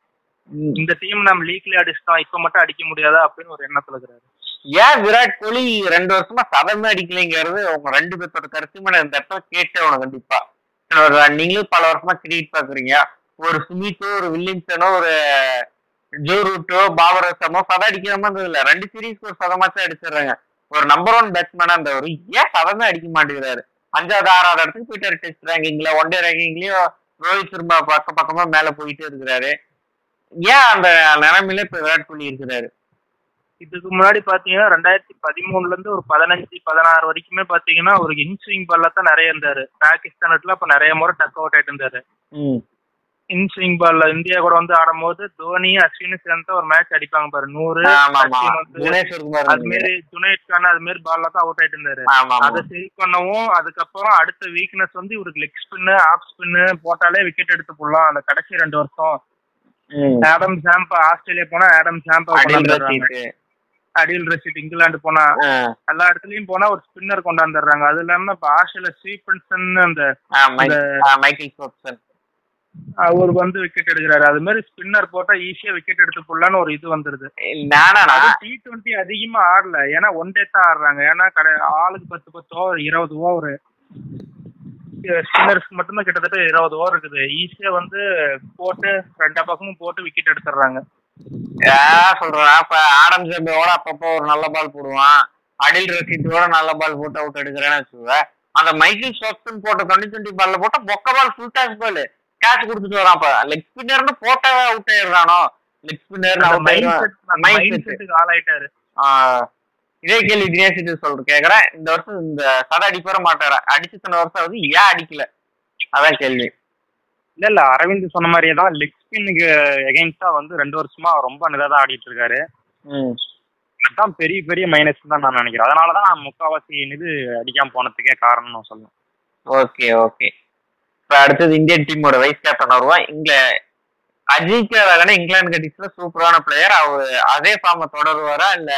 இந்த டீம் நம்ம லீக்ல அடிச்சிட்டோம். இப்ப மட்டும் அடிக்க முடியாதா அப்படின்னு ஒரு எண்ணத்துல இருக்கிறாரு. ஏன் விராட் கோலி ரெண்டு வருஷமா சதமே அடிக்கலைங்கிறது உங்க ரெண்டு பேர்த்தோட கருத்துமே நான் இந்த இடத்துல கேட்டேன் உனக்கு கண்டிப்பா. நீங்களும் பல வருஷமா கிரிக்கெட் பாக்குறீங்க ஒரு சுமித்தோ ஒரு வில்லியம்சனோ ஒரு ஜோ ரூட்டோ பாபர் அசமோ சதம் அடிக்கிற மாதிரி இல்ல. ரெண்டு சீரீஸ்க்கு ஒரு சதமாச்சும் அடிச்சிடுறாங்க. ஒரு நம்பர் ஒன் பேட்ஸ்மேனா இருந்தவர் ஏன் சதமே அடிக்க மாட்டேங்கிறாரு? அஞ்சாவது ஆறாவது இடத்துக்கு போயிட்டாரு டெஸ்ட் ரேங்கிங்ல ஒன் டே ரேங்கிங்லயும் ரோஹித் சர்மா பக்க பக்கமா மேல போயிட்டே இருக்கிறாரு. ஏன் அந்த நிலைமையில இப்ப விராட் கோலி இருக்கிறாரு? இதுக்கு முன்னாடி பாத்தீங்கன்னா ரெண்டாயிரத்தி பதிமூணுல இருந்து ஒரு பதினஞ்சு பதினாறு வரைக்குமே பாத்தீங்கன்னா ஒரு இன்ஸ்விங் பால்ல தான் நிறைய இருந்தாரு. பாகிஸ்தான்ல அப்ப நிறைய முறை டக் அவுட் ஆயிட்டு இருந்தாரு. ம். இன்ஸ்விங் பால்ல இந்தியா கூட வந்து ஆடும்போது தோனி அஸ்வின் சேர்ந்து ஒரு மேட்ச் அடிப்பாங்க பாரு. நூறு அது மாதிரி ஜுனைத் கான் அது மாதிரி பால்ல தான் அவுட் ஆயிட்டு இருந்தாரு. அதை சரி பண்ணவும் அதுக்கப்புறம் அடுத்த வீக்னஸ் வந்து இவருக்கு லெக் ஸ்பின்னு ஆஃப் ஸ்பின்னு போட்டாலே விக்கெட் எடுத்து போடலாம். அந்த கடைசி ரெண்டு வருஷம். ஆடம் சாம்ப் ஆஸ்திரேலியா போனா Adam Zampa. Adil Rashid England போனா எல்லா இடத்துலயும் போனா ஒரு ஸ்பின்னர் கொண்டாந்துடுறாங்க. அது இல்லாம இப்ப ஆஸ்திரேலியா ஸ்டீபன்சன் அந்த மைக்கேல் அவர் வந்து விக்கெட் எடுக்கிறாரு. அது மாதிரி ஸ்பின்னர் போட்டா ஈஸியா விக்கெட் எடுத்து போடலான்னு ஒரு இது வந்துருது. டி டுவெண்ட்டி அதிகமா ஆடல. ஏன்னா ஒன் டே தான் ஆடுறாங்க. ஏன்னா கடை ஆளுக்கு பத்து பத்து ஓவர் இருபது ஓவர் ஸ்பின்னர்ஸ்க்கு மட்டும்தான் கிட்டத்தட்ட இருபது ஓவர் இருக்குது. ஈஸியா வந்து போட்டு ரெண்டா பக்கமும் போட்டு விக்கெட் எடுத்துடுறாங்க. சொல்றேன் அப்ப ஆடம் ஜம்பியோட அப்பப்போ ஒரு நல்ல பால் போடுவான். அடில் ரஷீதோட நல்ல பால் போட்டு அவுட் எடுக்கிறேன்னு வச்சுக்கோங்க. அந்த மைக்கேல் சோப்சன் போட்ட டுவெண்ட்டி டுவெண்ட்டி பால்ல போட்டா பொக்க ball full toss ball catch கொடுத்துட்டு வரான் அப்ப. லெக் ஸ்பின்னர்னு போட்டாவே அவுட் ஆயிடுறானோ? லெக் ஸ்பின்னர் ஆளாயிட்டாரு. இதே கேள்வி தினேஷ் சொல்ற கேக்குறேன். இந்த வருஷம் இந்த சதை அடிப்பற மாட்டாரா? அடிச்சு இத்தனை வருஷம் ஆகுது ஏன் அடிக்கல? அதான் கேள்வி. இல்ல இல்ல அரவிந்த் சொன்ன மாதிரியே தான் லெக் ஸ்பின்னுக்கு எகெயின்ஸ்டா வந்து ரெண்டு வருஷமா ரொம்ப இதாக தான் ஆடிட்டு இருக்காரு. ம். அதுதான் பெரிய பெரிய மைனஸ் தான் நான் நினைக்கிறேன். அதனால தான் நான் முக்காவாசி இது அடிக்காம போனதுக்கே காரணம் நான் சொல்லுவேன். Okay okay. இப்போ அடுத்தது இந்தியன் டீமோட வைஸ் கேப்டன் வருவான் இங்க அஜிங்க ரகன இங்கிலாந்து கண்டிஸ்ல சூப்பரான பிளேயர் அவர் அதே ஃபார்மை தொடருவாரா? இல்ல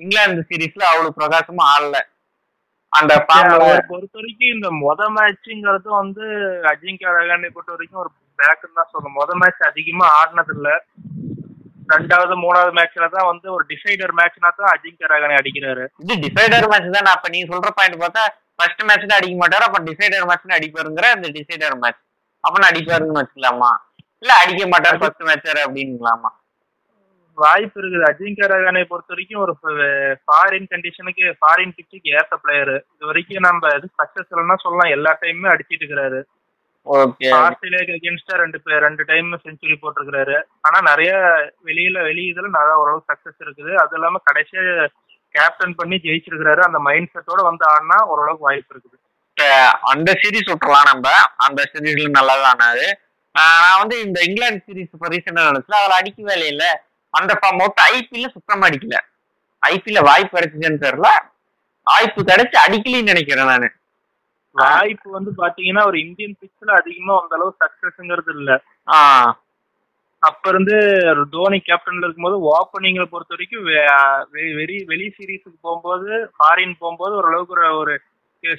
இங்கிலாந்து சீரீஸ்ல அவ்வளவு பிரகாசமா ஆடல. அந்த ஃபார்ம்ல பொறுத்த வரைக்கும் இந்த மொத மேட்ச்ங்கிறது வந்து அஜிங்க ரகானை பொறுத்த வரைக்கும் ஒரு பேக்குன்னு தான் சொல்லணும். மொத மேட்ச் அதிகமா ஆடினது இல்ல ரெண்டாவது மூணாவது மேட்ச்ல தான் வந்து ஒரு டிசைடர் மேட்ச்னா தான் அஜிங்க ரகானை அடிக்கிறாரு. இது டிசைடர் மேட்ச் தான். அப்ப நீ சொல்ற பாயிண்ட் பார்த்தா ஃபர்ஸ்ட் மேட்ச்ல அடிக்க மாட்டாரு அப்ப டிசைடர் மேட்ச்ல அடிப்பாருங்கிற அந்த டிசைடர் மேட்ச் அப்ப அடிப்பாருன்னு வச்சுக்கலாமா? இல்ல அடிக்க மாட்டாரு ஃபர்ஸ்ட் மேட்சர் அப்படிங்கலாமா? வாய்ப்பு இருக்குது. அஜிங்க ரகானை பொறுத்த வரைக்கும் ஒரு ஃபாரின் கண்டிஷனுக்கு ஃபாரின் பிச்சுக்கு ஏத்த பிளேயர் இது வரைக்கும் நம்ம இது சக்சஸ் இல்லைன்னா சொல்லலாம். எல்லா டைமுமே அடிச்சிட்டு இருக்கிறாரு. ஓகே ஆஸ்திரேலியாக்கு அகேன்ஸ்டா ரெண்டு ரெண்டு டைம் செஞ்சுரி போட்டிருக்கிறாரு. ஆனா நிறைய வெளியில வெளி இதுல நிறைய ஓரளவு சக்சஸ் இருக்குது. அது இல்லாம கடைசியா கேப்டன் பண்ணி ஜெயிச்சிருக்கிறாரு. அந்த மைண்ட் செட்டோட வந்து ஆடினா ஓரளவுக்கு வாய்ப்பு இருக்குது. அந்த சீரிஸ் விட்டுறலாம் நம்ம. அந்த சீரீஸ்ல நல்லா தான் ஆனாரு. நான் வந்து இந்த இங்கிலாந்து சீரிஸ் இப்போ ரீசெண்டாக நடந்துச்சு அதில் அடிக்கவே இல்ல அந்த ஃபார்ம் அவுட் ஐபிஎல்ல சுத்தமா அடிக்கல. ஐபிஎல்ல வாய்ப்பு கிடைச்சுன்னு தெரியல. வாய்ப்பு கிடைச்சு அடிக்கலைன்னு நினைக்கிறேன் நான். வாய்ப்பு வந்து பாத்தீங்கன்னா ஒரு இந்தியன் பிச்சில் அதிகமா அந்த அளவு சக்சஸ்ங்கிறது இல்ல. அப்ப இருந்து தோனி கேப்டன்ல இருக்கும்போது ஓப்பனிங்ல பொறுத்த வரைக்கும் வெளி வெளி சீரீஸுக்கு போகும்போது ஃபாரின் போகும்போது ஓரளவுக்கு ஒரு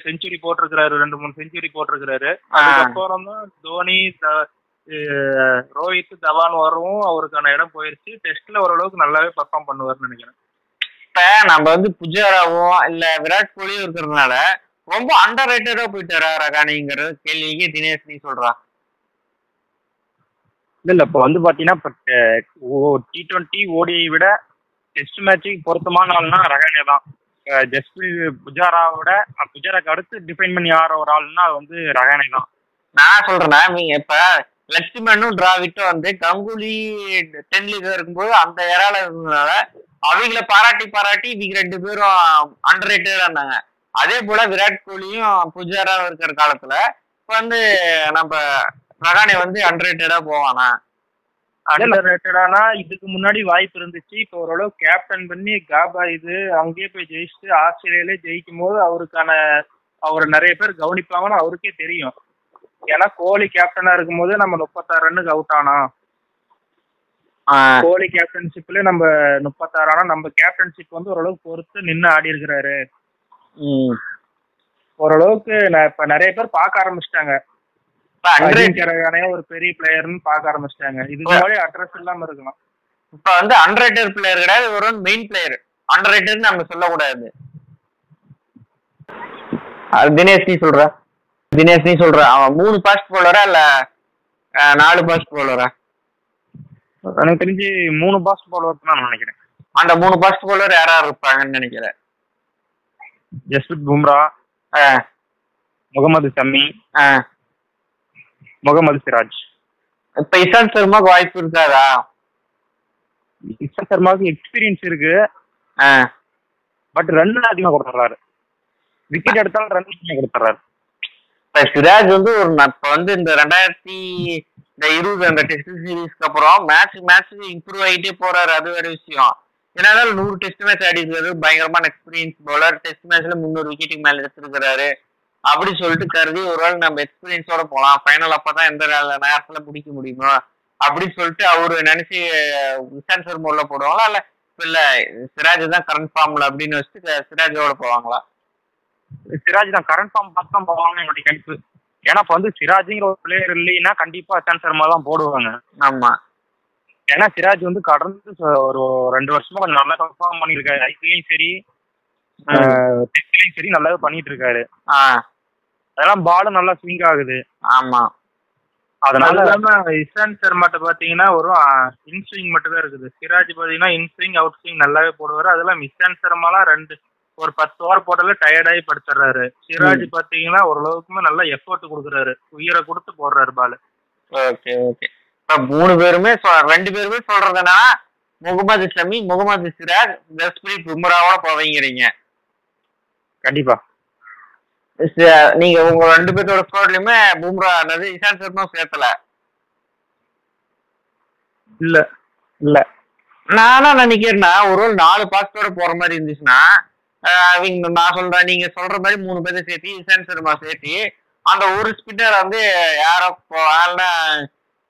செஞ்சுரி போட்டிருக்கிறாரு ரெண்டு மூணு செஞ்சுரி போட்டிருக்கிறாரு. அதுக்கப்புறம் தான் தோனி ரோஹித் தவான் வரவும் அவருக்கான இடம் போயிருச்சு. டெஸ்ட்ல ஓரளவுக்கு நல்லாவே பர்ஃபார்ம் பண்ணுவார்னு நினைக்கிறேன். இப்ப நம்ம வந்து புஜாராவும் இல்ல விராட் கோலியும் இருக்கிறதுனால ரொம்ப அண்டர் ரேட்டடா போயிட்டாரா ரகானிங்கிற கேள்விக்கு தினேஷ் நீ சொல்றா. இல்ல இல்ல. இப்போ வந்து பாத்தீங்கன்னா இப்போ டி டுவெண்ட்டி ஓடியை விட டெஸ்ட் மேட்சுக்கு பொருத்தமான ஆள்னா ரஹானே தான். ஜஸ்பிரீத் புஜாராவோட புஜாராக்கு அடுத்து டிஃபைன் பண்ணி ஆற ஒரு ஆள்னா அது வந்து ரஹானே தான். நான் சொல்றேன்னா நீங்க இப்ப லட்சுமணும் டிராவிட்டும் வந்து கங்குலி டென்லிக்கு இருக்கும்போது அந்த ஏரால இருந்ததுனால அவங்கள பாராட்டி பாராட்டி இவங்க ரெண்டு பேரும் அண்டர் ரேட்டடா இருந்தாங்க. அதே போல விராட் கோலியும் புஜாரா இருக்கிற காலத்துல இப்ப வந்து நம்ம ரகானே வந்து அண்டர் ரேட்டடா போவானா அண்டர் ரேட்டடானா இதுக்கு முன்னாடி வாய்ப்பு இருந்துச்சு. இப்போ ஓரளவு கேப்டன் பண்ணி காபா இது அங்கேயே போய் ஜெயிச்சுட்டு ஆஸ்திரேலியாலே ஜெயிக்கும் போது அவருக்கான அவரை நிறைய பேர் கவனிப்பாங்கன்னு அவருக்கே தெரியும். ஏன்னா கோலி கேப்டனா இருக்கும்போது நம்ம முப்பத்தாறு ரன்னுக்கு அவுட் ஆனா. கோலி கேப்டன்ஷிப்ல நம்ம முப்பத்தாறு ஆனா நம்ம கேப்டன்ஷிப் வந்து ஓரளவுக்கு பொறுத்து நின்று ஆடி இருக்கிறாரு. ஓரளவுக்கு நான் இப்ப நிறைய பேர் பார்க்க ஆரம்பிச்சிட்டாங்க இப்ப அண்டர் அஜிங்க ரகானே ஒரு பெரிய பிளேயர்னு பார்க்க ஆரம்பிச்சிட்டாங்க. இதுக்கு முன்னாடி அட்ரஸ் இல்லாம இருக்கலாம். இப்ப வந்து அண்டர் ரேட்டட் பிளேயர் கிடையாது ஒரு மெயின் பிளேயர் அண்டர் ரேட்டட் நம்ம சொல்லக்கூடாது. தினேஷ் நீ சொல்ற? தினேஷ் நீ சொல்ற? அவன் மூணு பாஸ்ட் போலரா இல்ல நாலு பாஸ்ட் போலரா எனக்கு தெரிஞ்சு மூணு பாஸ்ட் பால் தான் நான் நினைக்கிறேன். அந்த மூணு பாஸ்ட் போலர் யாரா இருப்பாங்கன்னு நினைக்கிறேன்? ஜஸ்பிரித் பும்ரா முகமது அஹ். முகமது சிராஜ். இப்ப இஷாந்த் சர்மாக்கு வாய்ப்பு இருக்காதா? இஷாந்த் சர்மாவுக்கு எக்ஸ்பீரியன்ஸ் இருக்கு. பட் ரன் அதிகமாக கொடுத்துட்றாரு விக்கெட் எடுத்தாலும் ரன் அதிகமாக கொடுத்துட்றாரு இப்ப சிராஜ் வந்து ஒரு இப்ப வந்து இந்த ரெண்டாயிரத்தி இந்த இருபது அந்த டெஸ்ட் சீரீஸ்க்கு அப்புறம் மேட்ச் மேட்ச் இம்ப்ரூவ் ஆகிட்டே போறாரு. அது வேற விஷயம். ஏன்னா நூறு டெஸ்ட் மேட்ச் ஆடி இருக்காரு பயங்கரமான எக்ஸ்பீரியன்ஸ் பவுலர் டெஸ்ட் மேட்ச்ல முந்நூறு விக்கெட்டுக்கு மேல எடுத்திருக்கிறாரு. அப்படி சொல்லிட்டு கருதி ஒரு வேளை நம்ம எக்ஸ்பீரியன்ஸோட போலாம். ஃபைனல் அப்பதான் எந்த நேரத்துல முடிக்க முடியுமோ? அப்படின்னு சொல்லிட்டு அவரு நினைச்சு இஷாந்த் சர்மா உள்ள போடுவாங்களா? இல்ல இல்ல சிராஜ் தான் கரண்ட் ஃபார்ம்ல அப்படின்னு வச்சுட்டு சிராஜோட போவாங்களா? சிராஜ் தான் கரண்ட் ஃபார்ம் பார்த்து தான் போவாங்க என்னுடைய கணிப்பு. ஏன்னா இப்போ வந்து சிராஜுங்கிற ஒரு பிளேயர் இல்லைன்னா கண்டிப்பா இஷாந்த் சர்மா தான் போடுவாங்க. ஆமா. ஏன்னா சிராஜ் வந்து கடந்து ஒரு ரெண்டு வருஷமா கொஞ்சம் நல்லா பர்ஃபார்ம் பண்ணியிருக்காரு. ஐபிஎல்லையும் சரி டெஸ்ட்லையும் சரி நல்லாவே பண்ணிட்டு இருக்காரு. அதெல்லாம் பாலும் நல்லா ஸ்விங் ஆகுது. ஆமா. அது அதனால இல்லாம இஷாந்த் சர்மாட்ட பாத்தீங்கன்னா ஒரு இன்ஸ்விங் மட்டும் தான் இருக்குது. சிராஜ் பாத்தீங்கன்னா இன்ஸ்விங் அவுட் ஸ்விங் நல்லாவே போடுவாரு. அதெல்லாம் இஷாந்த் சர்மாலாம் ரெண்டு ஒரு பத்து ஓவர் போட்டாலே டயர்டாகி படுத்துறாரு. சிராஜ் பாத்தீங்கன்னா ஓரளவுக்குமே நல்லா எஃபோர்ட் கொடுக்குறாரு. உயிரை கொடுத்து போடுறாரு பால் ஓகே ஓகே. இப்ப மூணு பேருமே சொ- ரெண்டு பேருமே சொல்றது என்னன்னா முகமது ஷமி முகமது சிராஜ் ஜஸ்பிரீத் பும்ராவோட போவீங்கிறீங்க. கண்டிப்பா. நீங்க உங்க ரெண்டு பேர்த்தோட ஸ்குவாட்லயுமே பும்ரா என்னது இஷாந்த் சர்மா சேர்த்தல? இல்ல இல்ல. நானா நினைக்கிறேன்னா ஒரு நாலு பாஸ்டோட போற மாதிரி இருந்துச்சுன்னா அவங்க நான் சொல்றேன் நீங்க சொல்ற மாதிரி மூணு பேரை சேர்த்து இசான் சர்மா சேர்த்து அந்த ஒரு ஸ்பின்னர் வந்து யாரோ போவாங்கன்னா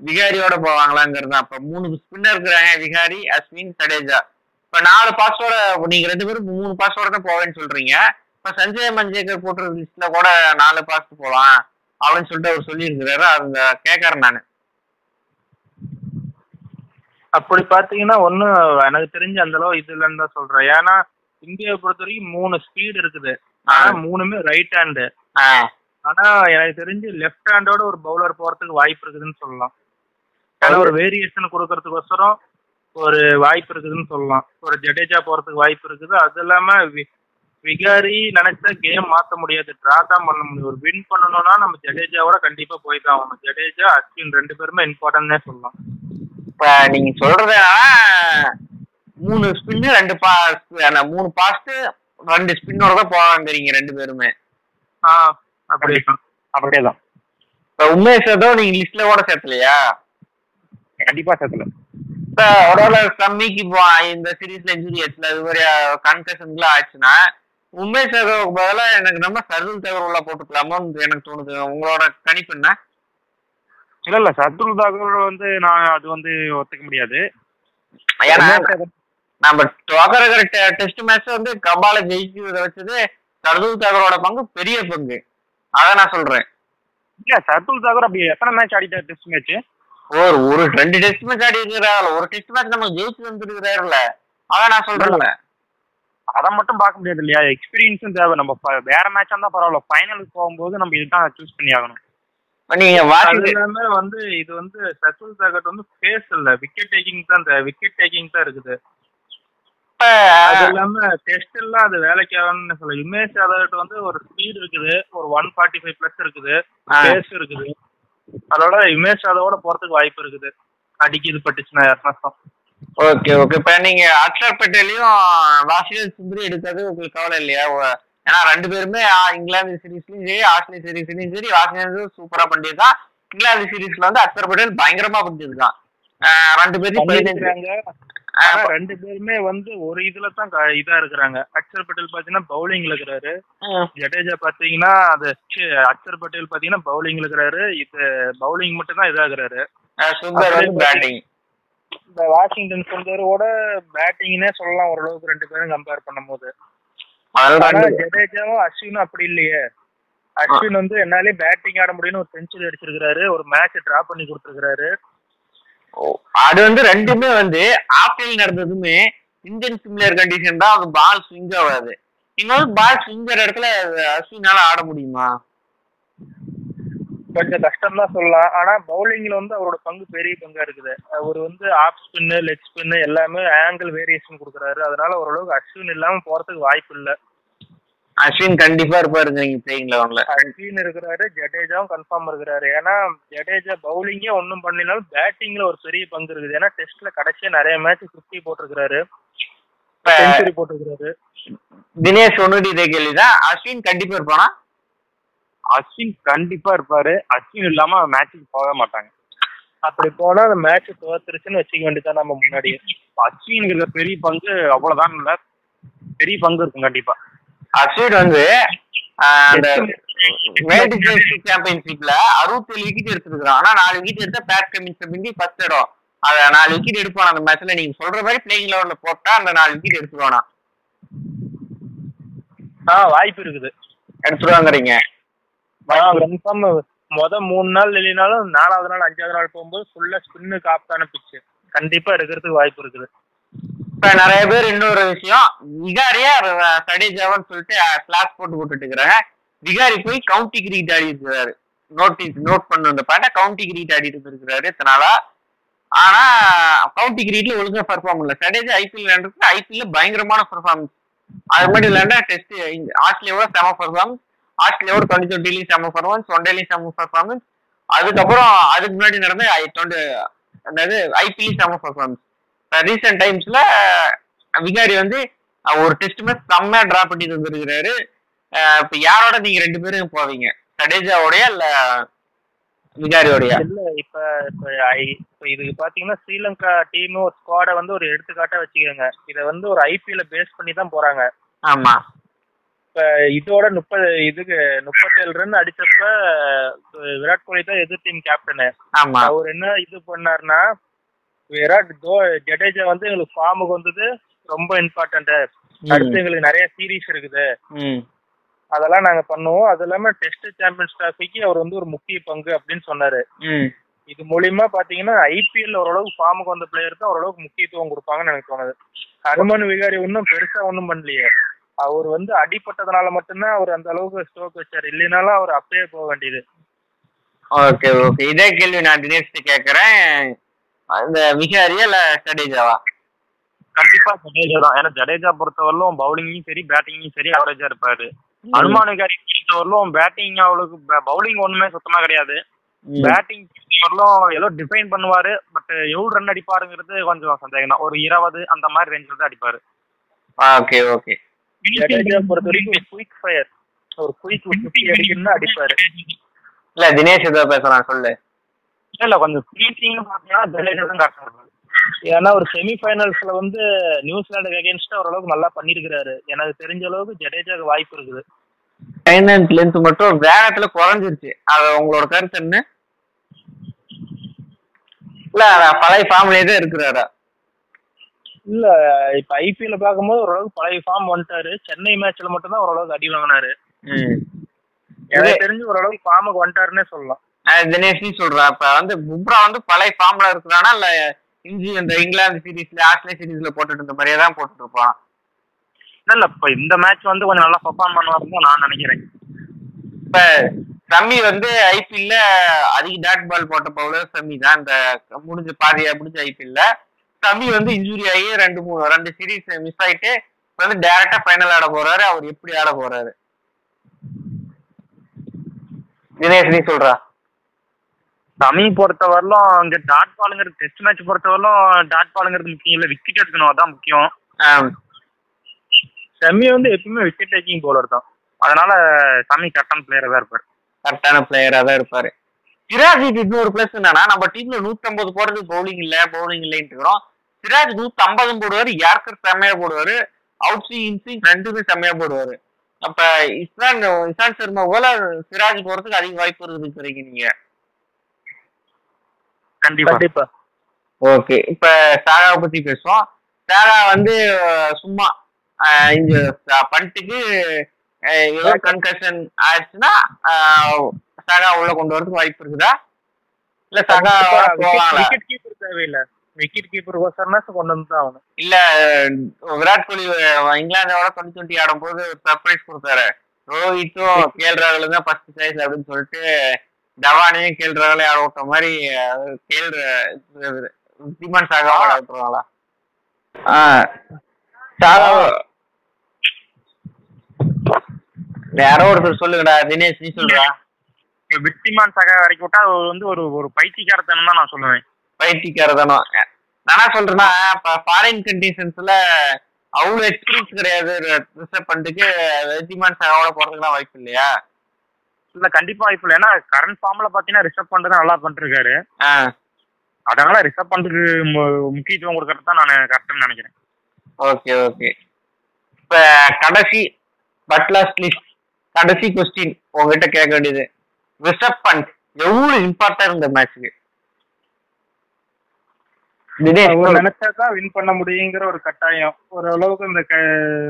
விகாரியோட போவாங்களாங்கிறது அப்ப மூணு ஸ்பின்னர் இருக்கிறாங்க விகாரி அஸ்வின் சடேஜா. இப்ப நாலு பாஸோட நீங்க ரெண்டு பேரும் மூணு பாஸோட தான் போவேன்னு சொல்றீங்க. இப்ப சஞ்சய் மஞ்சேகர் போட்டுற லிஸ்ட்ல கூட நாலு பாஸ் போலாம் அப்படின்னு சொல்லிட்டு அவர் சொல்லியிருக்கிறாரு. அந்த கேட்கறேன் நான். அப்படி பாத்தீங்கன்னா ஒண்ணும் எனக்கு தெரிஞ்ச அந்த அளவு இது இல்லைன்னு தான் சொல்றேன். ஏன்னா இந்தியாவை பொறுத்த வரைக்கும் மூணு ஸ்பீடு இருக்குது. ஆனா மூணுமே ரைட் ஹேண்டு ஆனா எனக்கு தெரிஞ்சு லெஃப்ட் ஹேண்டோட ஒரு பவுலர் போறதுக்கு வாய்ப்பு இருக்குதுன்னு சொல்லலாம். ஏன்னா ஒரு வேரியேஷன் கொடுக்கறதுக்கோசரம் ஒரு வாய்ப்பு இருக்குதுன்னு சொல்லலாம். ஒரு ஜடேஜா போறதுக்கு வாய்ப்பு இருக்குது. அது இல்லாம விகாரி நினைச்சா கேம் மாத்த முடியாது. டிரா தான் பண்ண முடியும். ஒரு வின் பண்ணணும்னா நம்ம ஜடேஜாவோட கண்டிப்பா போய் தான் ஆகணும் ஜடேஜா அஸ்வின் ரெண்டு பேருமே இம்பார்ட்டன்ட்னே சொல்லலாம். இப்ப நீங்க சொல்றது மூணு ஸ்பின்னு ரெண்டு பாஸ் மூணு பாஸ்ட் ரெண்டு ஸ்பின்னோட தான் போவாங்கிறீங்க ரெண்டு பேருமே. ஆ அப்படி அப்படியே தான் இப்ப உமேஷ் யாதவ் நீங்க லிஸ்ட்ல கூட சேர்த்தலையா? கண்டிப்பா சேர்த்துல. இப்ப ஒருவேளை சம்மிக்கு இப்போ இந்த சீரீஸ்ல இன்ஜுரி ஆச்சுல அது மாதிரி கன்கஷன்லாம் ஆச்சுன்னா உமேஷ் யாதவுக்கு பதிலா எனக்கு நம்ம சர்துல் உள்ள போட்டுக்கலாமோன்னு எனக்கு தோணுது. உங்களோட கணிப்பு என்ன? இல்ல இல்ல. சத்ருல் தாக்கூர் வந்து நான் அது வந்து ஒத்துக்க முடியாது. நம்ம டோக்கர் டெஸ்ட் மேட்ச் வந்து கபால ஜெயிக்கிறத வச்சது சர்துல் தகவலோட பங்கு பெரிய பங்கு. அத நான் சொல்றேன். இல்ல சர்துல் தாக்கூர் அப்படி எத்தனை மேட்ச் ஆடிட்டார் டெஸ்ட் மேட்ச் ஒரு ஒரு ரெண்டு டெஸ்ட் மேட்ச் ஆடி இருக்கிறாரு ஒரு டெஸ்ட் மேட்ச் நம்ம ஜெயிச்சு வந்துருக்கிறாருல அதான் நான் சொல்றேன்ல அதை மட்டும் பார்க்க முடியாது இல்லையா? எக்ஸ்பீரியன்ஸும் தேவை. நம்ம வேற மேட்சா இருந்தா பரவாயில்ல. ஃபைனலுக்கு போகும்போது நம்ம இதுதான் சூஸ் பண்ணி ஆகணும். நீங்க இல்லாம வந்து இது வந்து சச்சுல் தாகட் வந்து பேஸ் இல்ல. விக்கெட் டேக்கிங் தான் விக்கெட் டேக்கிங் தான் இருக்குது. அது இல்லாம டெஸ்ட் எல்லாம் அது வேலைக்கு ஆகணும்னு சொல்ல உமேஷ் யாதவ் வந்து ஒரு ஸ்பீட் இருக்குது. ஒரு ஒன் ஃபார்ட்டி ஃபைவ் பிளஸ் இருக்குது. பேஸ் இருக்குது. அதோட உமேஷ் யாதவோட போறதுக்கு வாய்ப்பு இருக்குது. அடிக்குது பட்டுச்சுன்னா நஷ்டம் ஓகே ஓகே. இப்ப நீங்க அக்ஷர் பட்டேலையும் வாஷிங்டன் சுந்தரி எடுக்கிறது உங்களுக்கு கவலை இல்லையா? ஏன்னா ரெண்டு பேருமே இங்கிலாந்து சீரீஸ்லயும் சரி ஆஸ்திரேலியா சீரீஸ்லயும் சரி வாஷிங்டன் சூப்பரா பண்ணியிருக்கான் இங்கிலாந்து சீரீஸ்ல வந்து பட்டேல் பயங்கரமா பண்ணியிருக்கான் ரெண்டு பேரும் ரெண்டு பேருமே வந்து ஒரு இதுல தான் இதா இருக்கிறாங்க. அக்ஷர் பட்டேல் பாத்தீங்கன்னா பவுலிங்ல இருக்கிறாரு. ஜடேஜா பாத்தீங்கன்னா அது ச்சே, அக்ஷர் பட்டேல் பாத்தீங்கன்னா பவுலிங்ல இருக்கிறாரு. இது பவுலிங் மட்டும் தான் இதாகிறாரு சுந்தர் பேட்டிங் இந்த வாஷிங்டன் சுந்தரோட பேட்டிங்னே சொல்லலாம் ஓரளவுக்கு ரெண்டு பேரும் கம்பேர் பண்ணும்போது. ஜடேஜாவும் அஸ்வினும் அப்படி இல்லையே. அஸ்வின் வந்து என்னாலே பேட்டிங் ஆட முடியும்னு ஒரு செஞ்சுரி அடிச்சிருக்காரு ஒரு மேட்ச் டிரா பண்ணி கொடுத்துருக்காரு அது வந்து ரெண்டுமே வந்து ஆப்லைன் நடந்ததுமே இந்தியன் சிமிலர் கண்டிஷன் தான். அது பால் ஸ்விங் ஆகாது. இங்க வந்து பால் ஸ்விங்கர் இடத்துல அஸ்வினால ஆட முடியுமா? கொஞ்சம் கஷ்டம் தான் சொல்லலாம். ஆனா பவுலிங்ல வந்து அவரோட பங்கு பெரிய பங்கா இருக்குது. அவர் வந்து ஆஃப் ஸ்பின்னு லெக் ஸ்பின்னு எல்லாமே ஆங்கிள் வேரியேஷன் கொடுக்குறாரு. அதனால ஓரளவுக்கு அஸ்வின் இல்லாம போறதுக்கு வாய்ப்பு இல்ல. அஸ்வின் கண்டிப்பா இருப்பாருங்க நீங்க பிளேயிங் லெவன்ல அஸ்வின் இருக்கிறாரு ஜடேஜாவும் கன்ஃபார்ம் இருக்கிறாரு. ஏன்னா ஜடேஜா பவுலிங்கே ஒன்றும் பண்ணலாம் பேட்டிங்ல ஒரு பெரிய பங்கு இருக்குது. ஏன்னா டெஸ்ட்ல கடைசியா நிறைய மேட்ச் ஃபிஃப்டி போட்டிருக்கிறாரு. செஞ்சுரி போட்டிருக்கிறாரு. தினேஷ் இதே கேள்விதான். அஸ்வின் கண்டிப்பா இருப்பானா? அஸ்வின் கண்டிப்பா இருப்பாரு. அஸ்வின் இல்லாம மேட்சுக்கு போக மாட்டாங்க. அப்படி போனா அந்த மேட்ச் தோத்துருச்சுன்னு வச்சுக்க வேண்டியதான் நம்ம முன்னாடியே அஸ்வினுக்கு இருக்கிற பெரிய பங்கு அவ்வளவுதான் இல்ல. பெரிய பங்கு இருக்கும் கண்டிப்பா. அஸ்வின் வந்து ஆஹ், அந்த வேர்ல்டு டெஸ்ட் சாம்பியன்ஷிப்ல அறுபத்தேழு விக்கெட் எடுத்திருக்கான் ஆனா நாலு விக்கெட் எடுத்தா பேட் கமின்ஸ் பிந்தி ஃபர்ஸ்ட் இடம். அத நாலு விக்கெட் எடுப்பான் அந்த மேட்ச்ல நீங்க சொல்ற மாதிரி பிளேயிங் லெவல்ல போட்டா அந்த நாலு விக்கெட் எடுத்துருவானா? ஆ வாய்ப்பு இருக்குது. எடுத்துருவாங்கிறீங்க. கன்ஃபார்ம் முத மூணு நாள் இல்லைனாலும் நாலாவது நாள் அஞ்சாவது நாள் போகும்போது ஃபுல்லா ஸ்பின்னு காப்தான பிச்சு. கண்டிப்பா இருக்கிறதுக்கு வாய்ப்பு இருக்குது. இப்ப நிறைய பேர் இன்னொரு விஷயம் விகாரியா சடேஜாவன்னு சொல்லிட்டு கிளாஸ் போட்டு போட்டுட்டு இருக்கிறாங்க. விகாரி போய் கவுண்டி கிரிக்கெட் ஆடி இருக்கிறாரு. நோட்டீஸ் நோட் பண்ண அந்த பாட்ட கவுண்டி கிரிக்கெட் ஆடிட்டு இருந்திருக்கிறாரு இத்தனை நாளா. ஆனா கவுண்டி கிரிக்கெட்ல ஒழுங்கா பெர்ஃபார்ம் இல்ல சடேஜா ஐபிஎல் விளையாண்டுருக்கு ஐபிஎல்ல பயங்கரமான பெர்ஃபார்மன்ஸ் அது மட்டும் இல்லாண்டா டெஸ்ட் ஆஸ்திரேலியாவோட செம பெர்ஃபார்மன்ஸ் ஆஸ்திரேலியாவோட டுவெண்ட்டி டுவெண்ட்டிலையும் செம பெர்ஃபார்மன்ஸ் ஒன் டேலையும் செம பெர்ஃபார்மன்ஸ் அதுக்கப்புறம் அதுக்கு முன்னாடி நடந்த டுவெண்ட்டி அதாவது ஐபிஎல் செம பெர்ஃபார்மன்ஸ் ரீசெண்ட் டைம்ஸ்ல விகாரி வந்து ஒரு டெஸ்ட் மேட்ச் செம்மையா டிரா பண்ணிட்டு வந்திருக்கிறாரு அஹ், இப்ப யாரோட நீங்க ரெண்டு பேரும் போவீங்க? சடேஜாவோடய இல்ல விகாரியோடைய? இல்ல இப்ப இப்ப ஐ- இப்ப இது பாத்தீங்கன்னா ஸ்ரீலங்கா டீம் ஒரு ஸ்குவாட வந்து ஒரு எடுத்துக்காட்டா வச்சுக்கோங்க இத வந்து ஒரு ஐபிஎல் பேஸ் பண்ணி தான் போறாங்க. ஆமா. இப்ப இதோட முப்பது இதுக்கு முப்பத்தேழு ரன் அடிச்சப்ப விராட் கோலி தான் எதிர் டீம் கேப்டனு அவர் என்ன இது பண்ணாருன்னா விராட் தோ ஜடேஜா வந்து எங்களுக்கு ஃபார்முக்கு வந்தது ரொம்ப இம்பார்ட்டன்ட் அடுத்து எங்களுக்கு நிறைய சீரீஸ் இருக்குது. அதெல்லாம் நாங்க பண்ணுவோம். அது இல்லாம டெஸ்ட் சாம்பியன்ஸ் டிராஃபிக்கு அவர் வந்து ஒரு முக்கிய பங்கு அப்படின்னு சொன்னாரு. இது மூலியமா பாத்தீங்கன்னா ஐபிஎல் ஓரளவுக்கு ஃபார்முக்கு வந்த பிளேயருக்கு ஓரளவுக்கு முக்கியத்துவம் கொடுப்பாங்கன்னு எனக்கு தோணுது. ஹனுமன் விகாரி ஒன்றும் பெருசா ஒன்றும் பண்ணலையே. அவர் வந்து அடிபட்டதுனால மட்டும்தான் அவர் அந்த அளவுக்கு ஸ்ட்ரோக் வச்சாரு. இல்லைனாலும் அவர் அப்பயே போக வேண்டியது. Okay okay. இதே கேள்வி நான் தினேஷ்ட கேட்கறேன். அந்த விகாரியா இல்ல ஜடேஜாவா? கண்டிப்பா ஜடேஜா தான். ஏன்னா ஜடேஜா பொறுத்தவரையிலும் பவுலிங்லயும் சரி பேட்டிங்லயும் சரி அவரேஜா இருப்பாரு. அனுமான் விகாரி பொறுத்தவரையிலும் பேட்டிங் அவளுக்கு பவுலிங் ஒண்ணுமே சுத்தமா கிடையாது. பேட்டிங் பொறுத்தவரையிலும் ஏதோ டிஃபைன் பண்ணுவாரு பட் எவ்வளவு ரன் அடிப்பாருங்கிறது கொஞ்சம் சந்தேகம் தான் ஒரு இருபது அந்த மாதிரி ரேஞ்சில் தான் அடிப்பாரு. ஓகே ஓகே பொறுத்த வரைக்கும் குயிக் ஃபயர் ஒரு குயிக் ஃபிஃப்டி அடிக்கணும்னு அடிப்பாரு. இல்ல தினேஷ் ஏதோ பேசுறான் சொல்லு. இல்ல இல்ல கொஞ்சம் ஃபினிஷிங் பாத்தீங்கன்னா ஜடேஜா தான் கரெக்டா ஏன்னா ஒரு செமிஃபைனல்ஸ்ல வந்து நியூசிலாந்துக்கு அகேன்ஸ்டா ஓரளவுக்கு நல்லா பண்ணிருக்கிறாரு. எனக்கு தெரிஞ்ச அளவுக்கு ஜடேஜாக்கு வாய்ப்பு இருக்குது. ஃபைனல் லென்த் மட்டும் வேகத்துல குறைஞ்சிருச்சு. அது உங்களோட கருத்து என்ன? இல்ல பழைய ஃபார்ம்லயே தான் இருக்கிறாரா? இல்ல இப்ப ஐபிஎல் பார்க்கும்போது ஓரளவுக்கு பழைய ஃபார்ம் வந்துட்டாரு. சென்னை மேட்ச்ல மட்டும் தான் ஓரளவுக்கு அடி வாங்கினாரு. எனக்கு தெரிஞ்சு ஓரளவுக்கு ஃபார்முக்கு வந்துட்டாருன்னே சொல்லலாம். தினேஷ் நீ சொல்றா. இப்ப வந்து பும்ரா வந்து பழைய ஃபார்ம்ல இருக்கிறானா இல்ல இஞ்சி இந்த இங்கிலாந்து சீரீஸ்ல ஆஸ்திரேலியா சீரீஸ்ல போட்டுட்டு இருந்த மாதிரியே தான் போட்டுட்டு இருப்பான்? இல்ல இப்ப இந்த மேட்ச் வந்து கொஞ்சம் நல்லா பெர்ஃபார்ம் பண்ணுவாருன்னு நான் நினைக்கிறேன். இப்ப சம்மி வந்து ஐபிஎல்ல அதிக டாட் பால் போட்ட பவுலர் சம்மி தான். இந்த முடிஞ்ச பாதியா முடிஞ்ச ஐபிஎல்ல சம்மி வந்து இன்ஜுரி ஆகி ரெண்டு மூணு ரெண்டு சீரீஸ் மிஸ் ஆயிட்டு வந்து டைரக்டா ஃபைனல் ஆட போறாரு. அவர் எப்படி ஆட போறாரு? தினேஷ் நீ சொல்றா. சமி பொறுத்தவரையிலும் இங்க டாட் பாலுங்கிறது டெஸ்ட் மேட்ச் பொறுத்தவரையிலும் டாட் பாலுங்கிறது முக்கியம் இல்ல. விக்கெட் எடுக்கணும். அதான் முக்கியம். செம்மி வந்து எப்பயுமே விக்கெட் டேக்கிங் பவுலர் தான். அதனால சமி கரெக்டான பிளேயரா தான் இருப்பாரு. கரெக்டான பிளேயரா தான் இருப்பாரு. சிராஜுக்கு இன்னொரு பிளஸ் என்னன்னா நம்ம டீம்ல 150 போறது பவுலிங் இல்ல பவுலிங் இல்லைன்னு இருக்கிறோம். சிராஜ் 150 போடுவாரு யார்கர் செம்மையா போடுவாரு அவுட் ஸ்விங் இன்ஸ்விங் ரெண்டுமே செம்மையா போடுவாரு. அப்ப இஸ்ரான் இசான் சர்மா போல சிராஜ் போறதுக்கு அதிக வாய்ப்பு இருக்குது நீங்க. கண்டிப்பா. ஓகே இப்ப சாகாவை பத்தி பேசுவோம். சாகா வந்து சும்மா இந்த பண்ட்டுக்கு அஹ், ஏதோ கன்கஷன் ஆயிடுச்சுன்னா சாகா உள்ள கொண்டு வரதுக்கு வாய்ப்பு இருக்குதா? இல்ல சாகா விக்கெட் கீப்பர் தேவையில்லை. விக்கெட் கீப்பர் கோசர்னா கொண்டு வந்து ஆகணும். இல்ல விராட் கோலி இங்கிலாந்தோட டுவெண்ட்டி டுவெண்ட்டி ஆடும்போது சர்ப்ரைஸ் கொடுத்தாரு. ரோஹித்தும் கேஎல் ராகுலும் தான் ஃபர்ஸ்ட் சாய்ஸ் அப்படின்னு சொல்லிட்டு தவானையும் கேஎல் ராகுலே ஆட விட்ட மாதிரி ர- தீமான் சாகா ஆட விட்டுருவாங்களா? யாரோ ஒருத்தர் சொல்லுங்கடா தினேஷ் நீ சொல்றா. விக்டிமான் சக வரைக்கும் விட்டா அது வந்து ஒரு ஒரு பைத்தியக்காரத்தனம் தான் நான் சொல்லுவேன். பைத்தியக்காரதானம் நான் என்ன சொல்றேன்னா இப்ப ஃபாரின் கண்டிஷன்ஸ்ல அவ்வளவு எக்ஸ்பீரியன்ஸ் கிடையாது. ரிசர்வ் பண்ணிட்டு வெஜிமான் சாகாவோட போறதுக்குலாம் வாய்ப்பு இல்லையா? இல்ல கண்டிப்பா வாய்ப்பு இல்லை. ஏன்னா கரண்ட் ஃபார்ம்ல பாத்தீங்கன்னா ரிசர்வ் பண்றது நல்லா பண்ணிருக்காரு அதனால ரிசர்வ் பண்றதுக்கு முக்கியத்துவம் கொடுக்கறது தான் நான் கரெக்ட்னு நினைக்கிறேன். Okay okay. இப்ப கடைசி பட் லாஸ்ட் லிஸ்ட் கடைசி கொஸ்டின் உங்ககிட்ட கேட்க வேண்டியது ரிஷப் பண்ட் எவ்வளவு இம்பார்ட்டன் இந்த அவர் நினைச்சாதான் வின் பண்ண முடியுங்கிற ஒரு கட்டாயம். ஓரளவுக்கு இந்த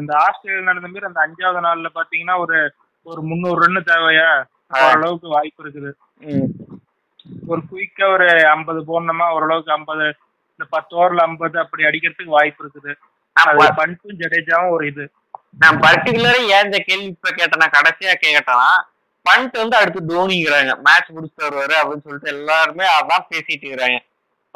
இந்த ஆஸ்திரேலியா நடந்த மாதிரி அந்த அஞ்சாவது நாள்ல பாத்தீங்கன்னா ஒரு ஒரு முந்நூறு ரன்னு தேவையா. ஓரளவுக்கு வாய்ப்பு இருக்குது. ஒரு குயிக்கா ஒரு ஐம்பது போடணுமா? ஓரளவுக்கு ஐம்பது இந்த பத்து ஓவர்ல ஐம்பது அப்படி அடிக்கிறதுக்கு வாய்ப்பு இருக்குது. பண்ட்டும் ஜடேஜாவும் ஒரு இது. நான் பர்டிகுலரா ஏன் இந்த கேள்வி இப்ப கேட்டேன்னா கடைசியா கேட்டேன்னா பண்ட் வந்து அடுத்து தோனிங்கிறாங்க. மேட்ச் முடிச்சுட்டு வருவாரு அப்படின்னு சொல்லிட்டு எல்லாருமே அதான் பேசிட்டு இருக்கிறாங்க.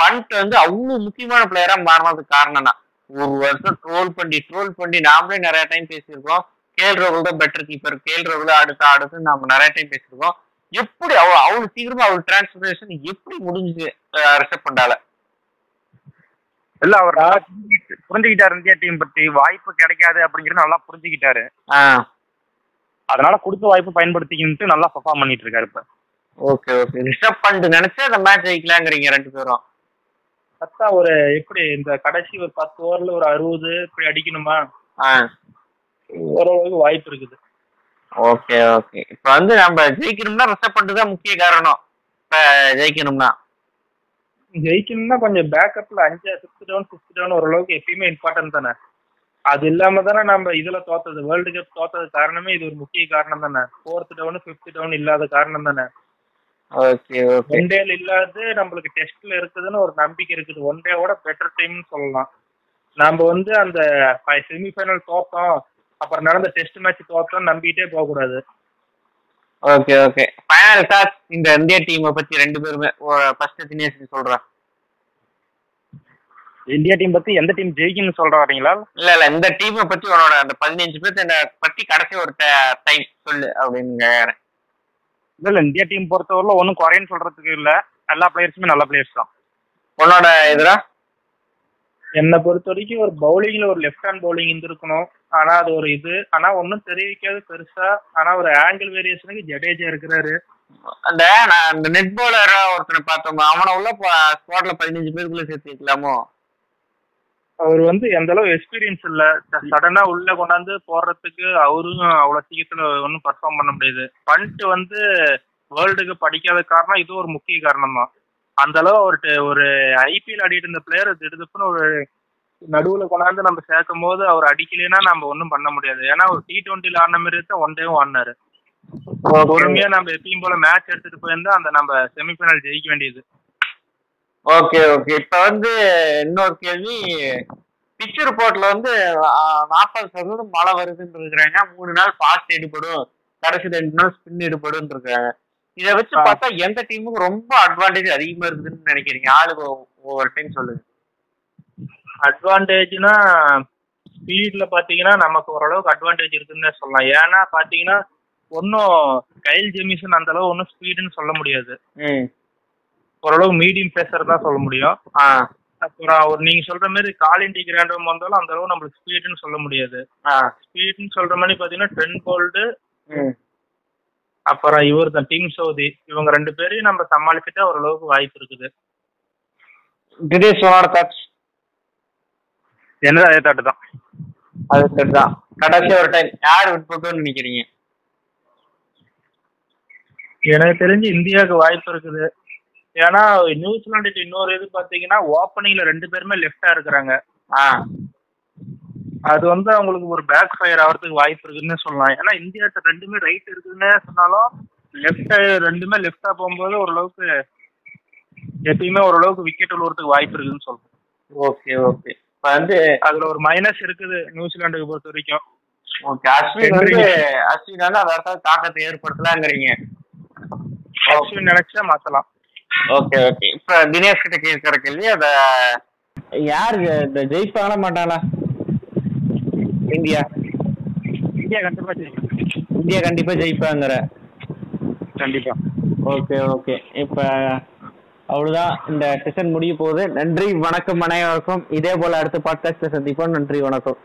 பண்ட் வந்து அவ்வளவு முக்கியமான பிளேயரா மாறினதுக்கு காரணம்னா ஒரு வருஷம் ட்ரோல் பண்ணி ட்ரோல் பண்ணி நாமளே நிறைய டைம் பேசியிருக்கோம். கேஎல் ராகுல் தான் பெட்டர் கீப்பர் கேஎல் ராகுல் அடுத்து அடுத்து நம்ம நிறைய டைம் பேசியிருக்கோம். எப்படி அவ அவ்வளவு சீக்கிரமா அவள் டிரான்ஸ்பர்மேஷன் எப்படி முடிஞ்சுச்சு ரிசப்ட் பண்ணால இல்ல அவர் புரிஞ்சுக்கிட்டாரு இந்தியா டீம் பத்தி. வாய்ப்பு கிடைக்காது அப்படிங்கறது நல்லா புரிஞ்சுக்கிட்டாரு. அதனால கொடுத்த வாய்ப்பு பயன்படுத்திக்கிட்டு நல்லா பெர்ஃபார்ம் பண்ணிட்டு இருக்காரு இப்ப. Okay okay. ரிஷப் பண்ட் நினைச்சா அந்த மேட்ச் ஜெயிக்கலாங்கிறீங்க ரெண்டு பேரும். அதான் ஒரு எப்படி இந்த கடைசி ஒரு பத்து ஓவர்ல ஒரு அறுபது இப்படி அடிக்கணுமா? ஓரளவுக்கு வாய்ப்பு இருக்குது. Okay okay. இப்ப வந்து நம்ம ஜெயிக்கணும்னா ரிஷப் பண்ட் தான் முக்கிய காரணம். இப்ப ஜெயிக்கணும்னா. ஜெயிக்கணும்னா கொஞ்சம் பேக்கப்ல அஞ்சு ஃபிஃப்த் டவுன் ஃபிஃப்த் டவுன் ஓரளவுக்கு எப்பயுமே இம்பார்ட்டன்ட் தானே? அது இல்லாம தானே நம்ம இதுல தோத்தது வேர்ல்டு கப் தோத்தது காரணமே இது ஒரு முக்கிய காரணம் தானே? ஃபோர்த் டவுன் ஃபிஃப்த் டவுன் இல்லாத காரணம் தானே? ஓகே ஓகே ஒன் டேல இல்லாது நம்மளுக்கு டெஸ்ட்ல இருக்குதுன்னு ஒரு நம்பிக்கை இருக்குது. ஒன் டேவோட பெட்டர் டைம்னு சொல்லலாம். நாம வந்து அந்த செமிஃபைனல் தோத்தோம். அப்புறம் நடந்த டெஸ்ட் மேட்ச் தோத்தோம் நம்பிட்டே போக கூடாது ஓகே ஓகே ஃபைனல் டாஸ் இந்த இந்தியா டீமை பத்தி ரெண்டு பேருமே ஃபர்ஸ்ட் தினேஷ் சொல்றேன் இந்தியா டீம் பத்தி எந்த டீம் ஜெயிக்கும்னு சொல்ற வரீங்களா? இல்ல இல்ல இந்த டீமை பத்தி உன்னோட அந்த பதினஞ்சு பேர்த்த பத்தி கடைசி ஒரு டைம் சொல்லு அப்படின்னு. இல்ல இல்ல இந்தியா டீம் பொறுத்தவரையில ஒன்றும் குறைன்னு சொல்றதுக்கு இல்ல. எல்லா பிளேயர்ஸுமே நல்ல பிளேயர்ஸ் தான். உன்னோட எதிரா? என்னை பொறுத்த வரைக்கும் ஒரு பவுலிங்ல ஒரு லெஃப்ட் ஹேண்ட் பவுலிங் இருந்திருக்கணும். ஆனா அது ஒரு இது. ஆனா ஒன்றும் தெரிவிக்காது பெருசா. ஆனா ஒரு ஆங்கிள் வேரியேஷனுக்கு ஜடேஜா இருக்கிறாரு. அந்த நான் அந்த நெட் பவுலரா ஒருத்தனை பார்த்தோம். அவனை உள்ள ஸ்குவாட்ல பதினஞ்சு பேருக்குள்ள சேர்த்து வைக்கலாமோ? அவர் வந்து எந்த அளவு எக்ஸ்பீரியன்ஸ் இல்ல. சடனா உள்ள கொண்டாந்து போடுறதுக்கு அவரும் அவ்வளவு சீக்கிரத்துல ஒன்றும் பர்ஃபார்ம் பண்ண முடியாது. பண்ட் வந்து வேர்ல்டுக்கு படிக்காத காரணம் இது ஒரு முக்கிய காரணம் தான் அந்த அளவு ஒரு ட- ஒரு ஐபிஎல் ஆடிட்டு இருந்த பிளேயர் திடுதுப்புன்னு ஒரு நடுவுல கொண்டாந்து நம்ம சேர்க்கும் போது அவர் அடிக்கலைன்னா நம்ம ஒன்றும் பண்ண முடியாது. ஏன்னா ஒரு டி டுவெண்ட்டில ஆடின மாதிரி தான் ஒன் டேவும் ஆடினாரு. பொறுமையா நம்ம எப்பயும் போல மேட்ச் எடுத்துட்டு போயிருந்தா அந்த நம்ம செமிஃபைனல் ஜெயிக்க வேண்டியது. ஓகே ஓகே இப்ப வந்து இன்னொரு கேள்வி. பிச் ரிப்போர்ட்ல வந்து நாற்பது சதவீதம் மழை வருதுன்னு இருக்கிறாங்க. மூணு நாள் ஃபாஸ்ட் எடுபடும். கடைசி ரெண்டு நாள் ஸ்பின் எடுபடும் இருக்காங்க இதை வச்சு. பார்த்தா எந்த டீமுக்கு ரொம்ப அட்வான்டேஜ் அதிகமா இருக்குதுன்னு நினைக்கிறீங்க? ஆளுக்கு ஒவ்வொரு டைம் சொல்லுங்க. அட்வான்டேஜ்னா ஸ்பீட்ல பாத்தீங்கன்னா நமக்கு ஓரளவுக்கு அட்வான்டேஜ் இருக்குன்னு சொல்லலாம். ஏன்னா பாத்தீங்கன்னா ஒன்றும் கைல் ஜெமிசன் அந்த அளவு ஒன்றும் ஸ்பீடுன்னு சொல்ல முடியாது. ம். ஓரளவு மீடியம் பேசர் தான் சொல்ல முடியும். அப்புறம் ஒரு நீங்க சொல்ற மாதிரி காலிண்டி கிராண்டம் வந்தாலும் அந்த அளவு நம்மளுக்கு ஸ்பீடுன்னு சொல்ல முடியாது. ஸ்பீடுன்னு சொல்ற மாதிரி பாத்தீங்கன்னா ட்ரென் போல்டு ம். அப்புறம் இவர் தான் டீம் சவுதி இவங்க ரெண்டு பேரையும் நம்ம சமாளிச்சுட்டா ஓரளவுக்கு வாய்ப்பு இருக்குது. என்னது அதே தாட்டு தான். அது சரிதான் கடைசி ஒரு டைம் யார் விட்டு போட்டோம்னு நினைக்கிறீங்க? எனக்கு தெரிஞ்சு இந்தியாவுக்கு வாய்ப்பு இருக்குது. ஏன்னா நியூசிலாண்டு இன்னொரு இது பாத்தீங்கன்னா ஓப்பனிங்ல ரெண்டு பேருமே லெஃப்டா இருக்கிறாங்க. அது வந்து அவங்களுக்கு ஒரு பேக் ஃபயர் ஆகிறதுக்கு வாய்ப்பு இருக்குன்னு சொல்லலாம். ஏன்னா இந்தியாட்ட ரெண்டுமே ரைட் இருக்குதுன்னு சொன்னாலும் லெஃப்ட் ரெண்டுமே லெஃப்டா போகும்போது ஓரளவுக்கு எப்பயுமே ஓரளவுக்கு விக்கெட் விழுவுறதுக்கு வாய்ப்பு இருக்குதுன்னு சொல்லலாம். ஓகே ஓகே இப்போ வந்து அதுல ஒரு மைனஸ் இருக்குது நியூசிலாண்டுக்கு பொறுத்த வரைக்கும். ஓகே அஸ்வின் வந்து அஸ்வின் வந்து இடத்துல தாக்கத்தை ஏற்படுத்தலாங்கிறீங்க. அஸ்வின் நினைச்சா மாத்தலாம். Okay okay. இப்ப தினேஷ் கிட்ட கேட்கிற கேள்வி அத யாரு? இந்த ஜெயிப்பாங்களா மாட்டாங்களா? இந்தியா. இந்தியா கண்டிப்பா இந்தியா கண்டிப்பா ஜெயிப்பாங்கிற. கண்டிப்பா. Okay okay. இப்ப அவ்வளவுதான். இந்த செஷன் முடிய போகுது. நன்றி வணக்கம் அனைவருக்கும். இதே போல அடுத்த பாட்காஸ்ட்ல சந்திப்போம். நன்றி வணக்கம்.